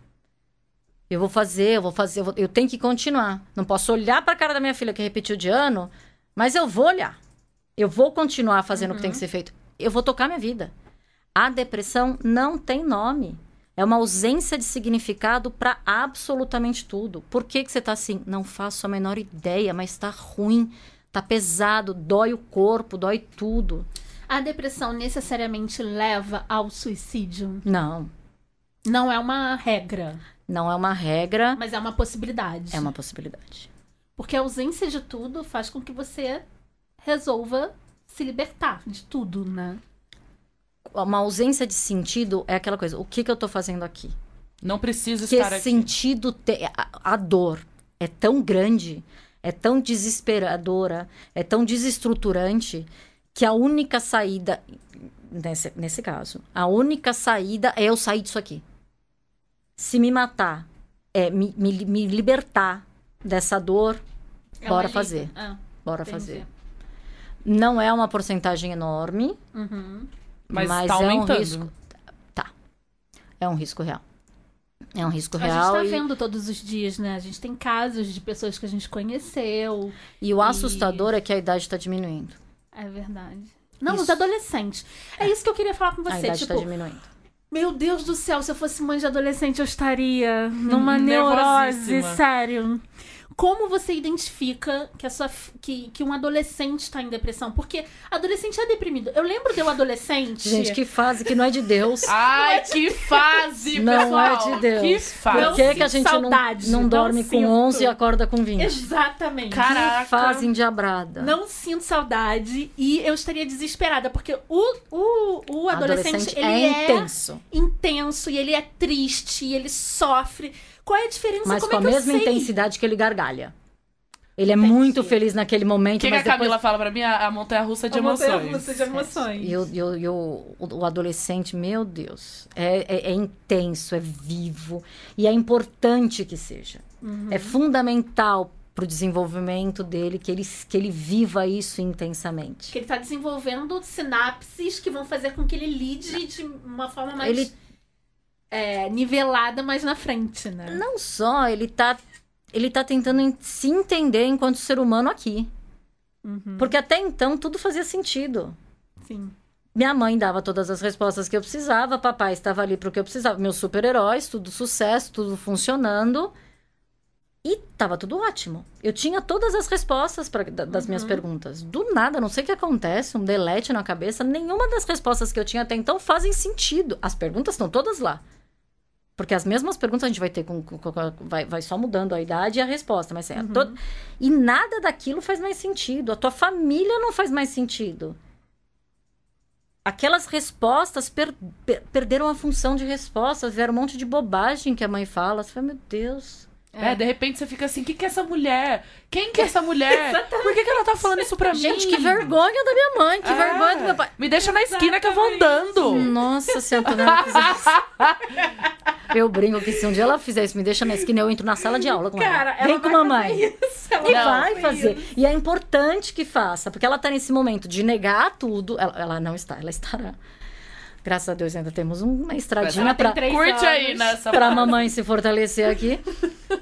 Eu vou fazer, eu vou fazer, eu, vou- eu tenho que continuar. Não posso olhar pra cara da minha filha que repetiu de ano, mas eu vou olhar. Eu vou continuar fazendo o que tem que ser feito. Eu vou tocar minha vida. A depressão não tem nome. É uma ausência de significado pra absolutamente tudo. Por que, que você tá assim? Não faço a menor ideia, mas tá ruim, tá pesado, dói o corpo, dói tudo. A depressão necessariamente leva ao suicídio? Não, Não é uma regra, não é uma regra, mas é uma possibilidade. é uma possibilidade. Porque a ausência de tudo faz com que você resolva se libertar de tudo, né? Uma ausência de sentido é aquela coisa, o que, que eu tô fazendo aqui? Não preciso Que estar aqui. sentido tem? A, a dor é tão grande, é tão desesperadora, é tão desestruturante que a única saída, nesse, nesse caso, a única saída é eu sair disso aqui. Se me matar, é me, me, me libertar dessa dor, É Bora fazer. Ah, bora entendi. fazer. Não é uma porcentagem enorme, Uhum. Mas, Mas tá é um aumentando. risco. Tá. É um risco real. É um risco A gente real. tá e, vendo todos os dias, né? A gente tem casos de pessoas que a gente conheceu. e o assustador é que a idade está diminuindo. É verdade. Não, Isso. os adolescentes. É isso que eu queria falar com a você. idade está Tipo, diminuindo. meu Deus do céu, se eu fosse mãe de adolescente, eu estaria numa neurose, sério. Como você identifica que, a sua, que, que um adolescente está em depressão? Porque adolescente é deprimido. Eu lembro de eu adolescente. Gente, que fase que não é de Deus. Ai, que fase, Não pessoal. é de Deus. Que Por fase. Não que, que a gente não, saudade, não não dorme com sinto. 11 e acorda com 20? Exatamente. Caraca. Que fase endiabrada. Não sinto saudade e eu estaria desesperada, porque o, o, o adolescente, ele é é, intenso. intenso e ele é triste e ele sofre. Qual é a diferença? Mas Como com é a que eu mesma sei? intensidade que ele gargalha. Ele é Entendi. muito feliz naquele O momento, que, que a depois... Camila fala pra mim? A, a montanha-russa de É uma emoções. montanha-russa de emoções. E, o, e o- e o- o adolescente, meu Deus, é, é- é intenso, é vivo. E é importante que seja. Uhum. É fundamental pro desenvolvimento dele que ele, que ele viva isso intensamente. Que ele tá desenvolvendo sinapses que vão fazer com que ele lide de uma forma mais Ele- é, nivelada mais na frente, né? Não só, ele tá, ele tá tentando en- se entender enquanto ser humano aqui. Uhum, Porque até então tudo fazia sentido. sim. Minha mãe dava todas as respostas que eu precisava, papai estava ali pro que eu precisava. Meus super-heróis, tudo sucesso, tudo funcionando. E tava tudo ótimo. Eu tinha todas as respostas pra, da- das minhas perguntas. Do nada, não sei o que acontece, um delete na cabeça. Nenhuma das respostas que eu tinha até então fazem sentido. As perguntas estão todas lá. Porque as mesmas perguntas a gente vai ter com. com- com- vai, vai só mudando a idade e a resposta. Mas é, to- E nada daquilo faz mais sentido. A tua família não faz mais sentido aquelas respostas per- per- perderam a função de respostas, vieram um monte de bobagem que a mãe fala. Você fala, meu Deus. É, de repente você fica assim, o que, que é essa mulher? Quem que é essa mulher? Por que, que ela tá falando isso pra Gente, mim? que vergonha da minha mãe, que É. vergonha do meu pai. Me deixa na esquina que eu vou andando. Nossa, se a Antonella fizer isso. Eu brinco que se um dia ela fizer isso, me deixa na esquina, eu entro na sala de aula com Cara, ela. ela Vem com vai mamãe. fazer isso, ela E vai fazer isso. E é importante que faça, porque ela tá nesse momento de negar tudo. Ela, ela não está, ela estará. Graças a Deus ainda temos uma estradinha três Curte aí nessa. pra mamãe se fortalecer aqui.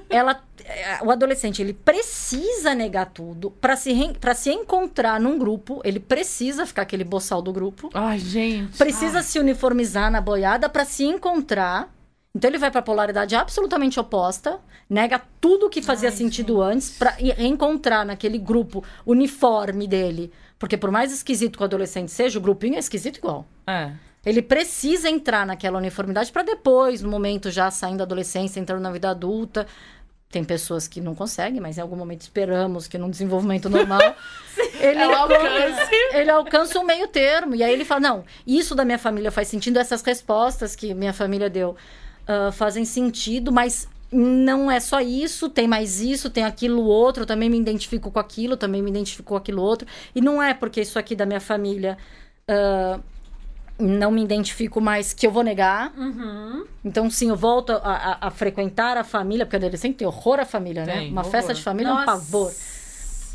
Ela, é, o adolescente ele precisa negar tudo para se re... para se encontrar num grupo, ele precisa ficar aquele boçal do grupo, Ai, gente. precisa Ai. se uniformizar na boiada para se encontrar. Então ele vai para a polaridade absolutamente oposta, nega tudo que fazia Ai, sentido antes para reencontrar naquele grupo uniforme dele. Porque por mais esquisito que o adolescente seja, o grupinho é esquisito igual. É. Ele precisa entrar naquela uniformidade para depois, no momento já saindo da adolescência, entrando na vida adulta. Tem pessoas que não conseguem, mas em algum momento esperamos que num desenvolvimento normal ele, ela alcance, alcance. ele alcança um meio termo. E aí ele fala: não, isso da minha família faz sentido, essas respostas que minha família deu ah, fazem sentido, mas não é só isso, tem mais isso, tem aquilo outro, eu também me identifico com aquilo, também me identifico com aquilo outro. E não é porque isso aqui da minha família ah, não me identifico mais que eu vou negar. Uhum. Então, sim, eu volto a, a- a frequentar a família, porque adolescente tem horror à família, né? Tem, Uma horror. festa de família é um pavor.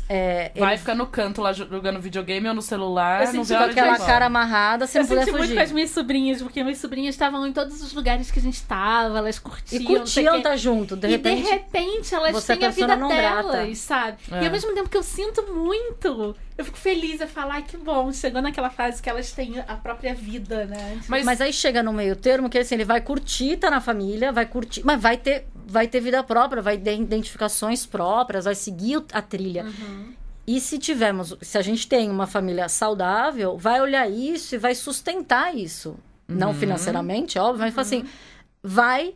É, Vai ele ficar no canto lá jogando videogame ou no celular. Eu senti com aquela cara amarrada, se Eu não puder muito fugir. com as minhas sobrinhas, porque minhas sobrinhas estavam em todos os lugares que a gente estava, elas curtiam. E curtiam estar junto. De e repente, de repente elas é têm a vida grata. delas, sabe? É. E ao mesmo tempo que eu sinto muito, eu fico feliz a falar, ai que bom, chegou naquela fase que elas têm a própria vida, né? Mas, Mas aí chega no meio termo que assim, ele vai curtir, tá na família, vai curtir, mas vai ter, vai ter vida própria, vai ter identificações próprias, vai seguir a trilha. Uhum. E se tivermos, se a gente tem uma família saudável, vai olhar isso e vai sustentar isso. Não Uhum. financeiramente, óbvio, mas fala assim, vai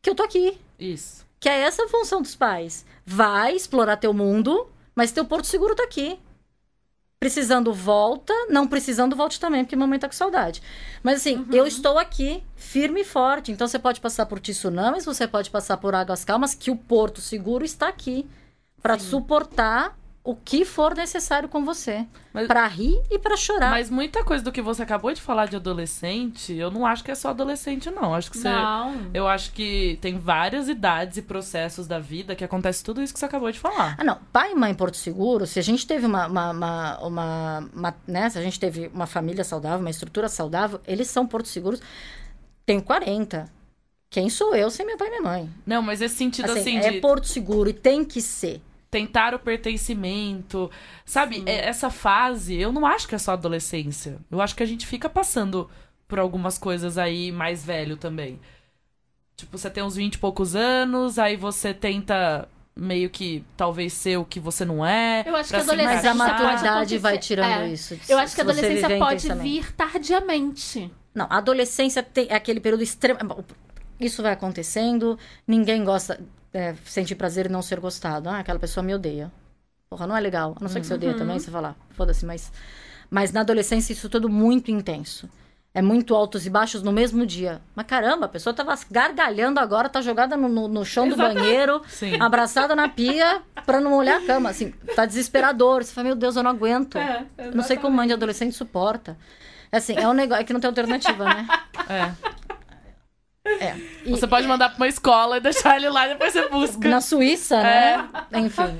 que eu tô aqui. Isso. Que é essa a função dos pais. Vai explorar teu mundo, mas teu porto seguro tá aqui. Precisando, volta. Não precisando, volte também, porque mamãe tá com saudade. Mas assim, eu estou aqui, firme e forte. Então você pode passar por tsunamis, você pode passar por águas calmas, que o porto seguro está aqui. Pra suportar o que for necessário com você. Pra rir e pra chorar. Mas muita coisa do que você acabou de falar de adolescente, eu não acho que é só adolescente, não. Acho que você. Não. Eu acho que tem várias idades e processos da vida que acontece tudo isso que você acabou de falar. Ah, não. Pai e mãe em Porto Seguro, se a gente teve uma, uma, uma, uma- uma- né? Se a gente teve uma família saudável, uma estrutura saudável, eles são Porto Seguros. Tenho 40. Quem sou eu sem meu pai e minha mãe? Não, mas esse sentido Assim, assim, é de Porto Seguro e tem que ser. Tentar o pertencimento. Sabe, é- essa fase, eu não acho que é só adolescência. Eu acho que a gente fica passando por algumas coisas aí mais velho também. Tipo, você tem uns 20 e poucos anos, aí você tenta meio que talvez ser o que você não é. Eu acho que se adolescência Mas a maturidade vai tirando É. isso. Eu acho que a adolescência pode vir tardiamente. Não, a adolescência tem é aquele período extremo. Isso vai acontecendo, ninguém gosta é, sentir prazer e não ser gostado. Ah, aquela pessoa me odeia. Porra, não é legal. A não ser que você odeia também, você fala, "Ah, foda-se, mas. Mas na adolescência isso é tudo muito intenso. É muito altos e baixos no mesmo dia. Mas caramba, a pessoa tava gargalhando agora, tá jogada no, no, no chão do banheiro, Sim. abraçada na pia, pra não molhar a cama. Assim, tá desesperador. Você fala, meu Deus, eu não aguento. É, não sei como mãe de adolescente suporta. Assim, é um negócio é que não tem alternativa, né? É. É. E- Você pode mandar pra uma escola e deixar ele lá e depois você busca. Na Suíça, né? Enfim.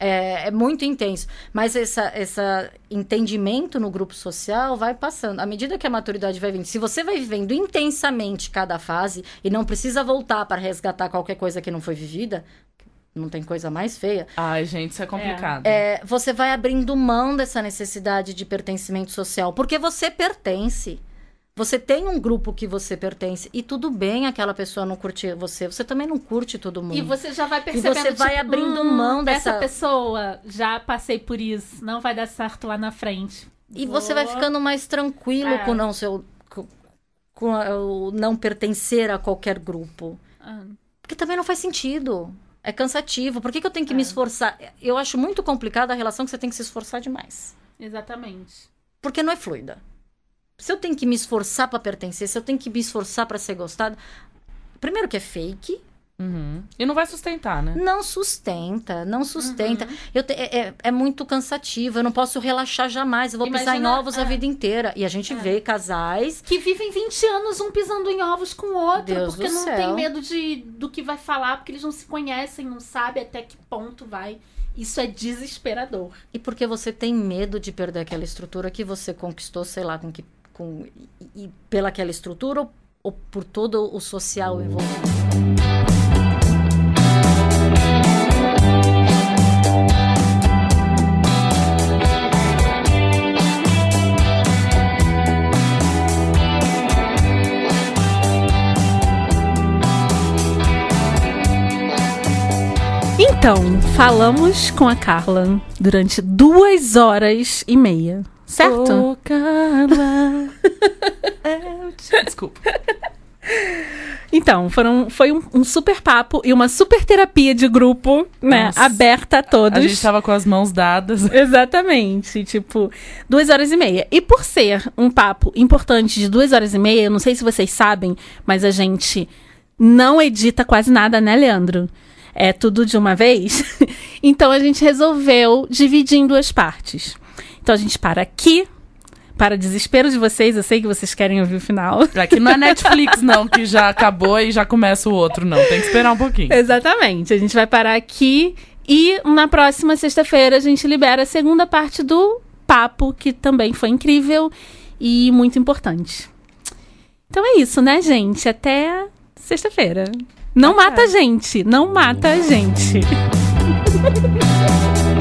É, é muito intenso. Mas essa entendimento no grupo social vai passando. À medida que a maturidade vai vindo. Se você vai vivendo intensamente cada fase e não precisa voltar para resgatar qualquer coisa que não foi vivida, não tem coisa mais feia. Ai, gente, isso é complicado. é, você vai abrindo mão dessa necessidade de pertencimento social. Porque você pertence. Você tem um grupo que você pertence. E tudo bem aquela pessoa não curtir você. Você também não curte todo mundo. E você já vai percebendo, você vai tipo, abrindo hum, mão dessa- Essa pessoa, já passei por isso, não vai dar certo lá na frente. E você vai ficando mais tranquilo É. com não seu com, com o não pertencer a qualquer grupo. Ah, Porque também não faz sentido. É cansativo. Por que, que eu tenho que me É. esforçar? Eu acho muito complicada a relação que você tem que se esforçar demais. exatamente. Porque não é fluida. Se eu tenho que me esforçar pra pertencer, se eu tenho que me esforçar pra ser gostado, primeiro que é fake, Uhum. E não vai sustentar, né? não sustenta, não sustenta. Eu te- é, é- é muito cansativo, eu não posso relaxar jamais, eu vou pisar em Imagina- ovos a é. vida inteira. E a gente vê casais Que vivem 20 anos um pisando em ovos com o outro, Deus porque não céu. tem medo de, do que vai falar, porque eles não se conhecem, não sabem até que ponto vai. Isso é desesperador. E porque você tem medo de perder aquela estrutura que você conquistou, sei lá, com que com, e, e pelaquela estrutura ou, ou por todo o social envolvido? Então, falamos com a Carla durante duas horas e meia Certo? Carla. eu te- Desculpa. Então, foram, foi um, um super papo e uma super terapia de grupo, né? Nossa. Aberta a todos. A gente tava com as mãos dadas. Exatamente, tipo, duas horas e meia. E por ser um papo importante de duas horas e meia, eu não sei se vocês sabem, mas a gente não edita quase nada, né, Leandro? É tudo de uma vez. então a gente resolveu dividir em duas partes. Então a gente para aqui, para desespero de vocês, eu sei que vocês querem ouvir o final. Aqui não é Netflix, não, que já acabou e já começa o outro, não. Tem que esperar um pouquinho. Exatamente. A gente vai parar aqui e na próxima sexta-feira a gente libera a segunda parte do papo, que também foi incrível e muito importante. Então é isso, né, gente? Até sexta-feira. Não Até. mata a gente, não mata a gente.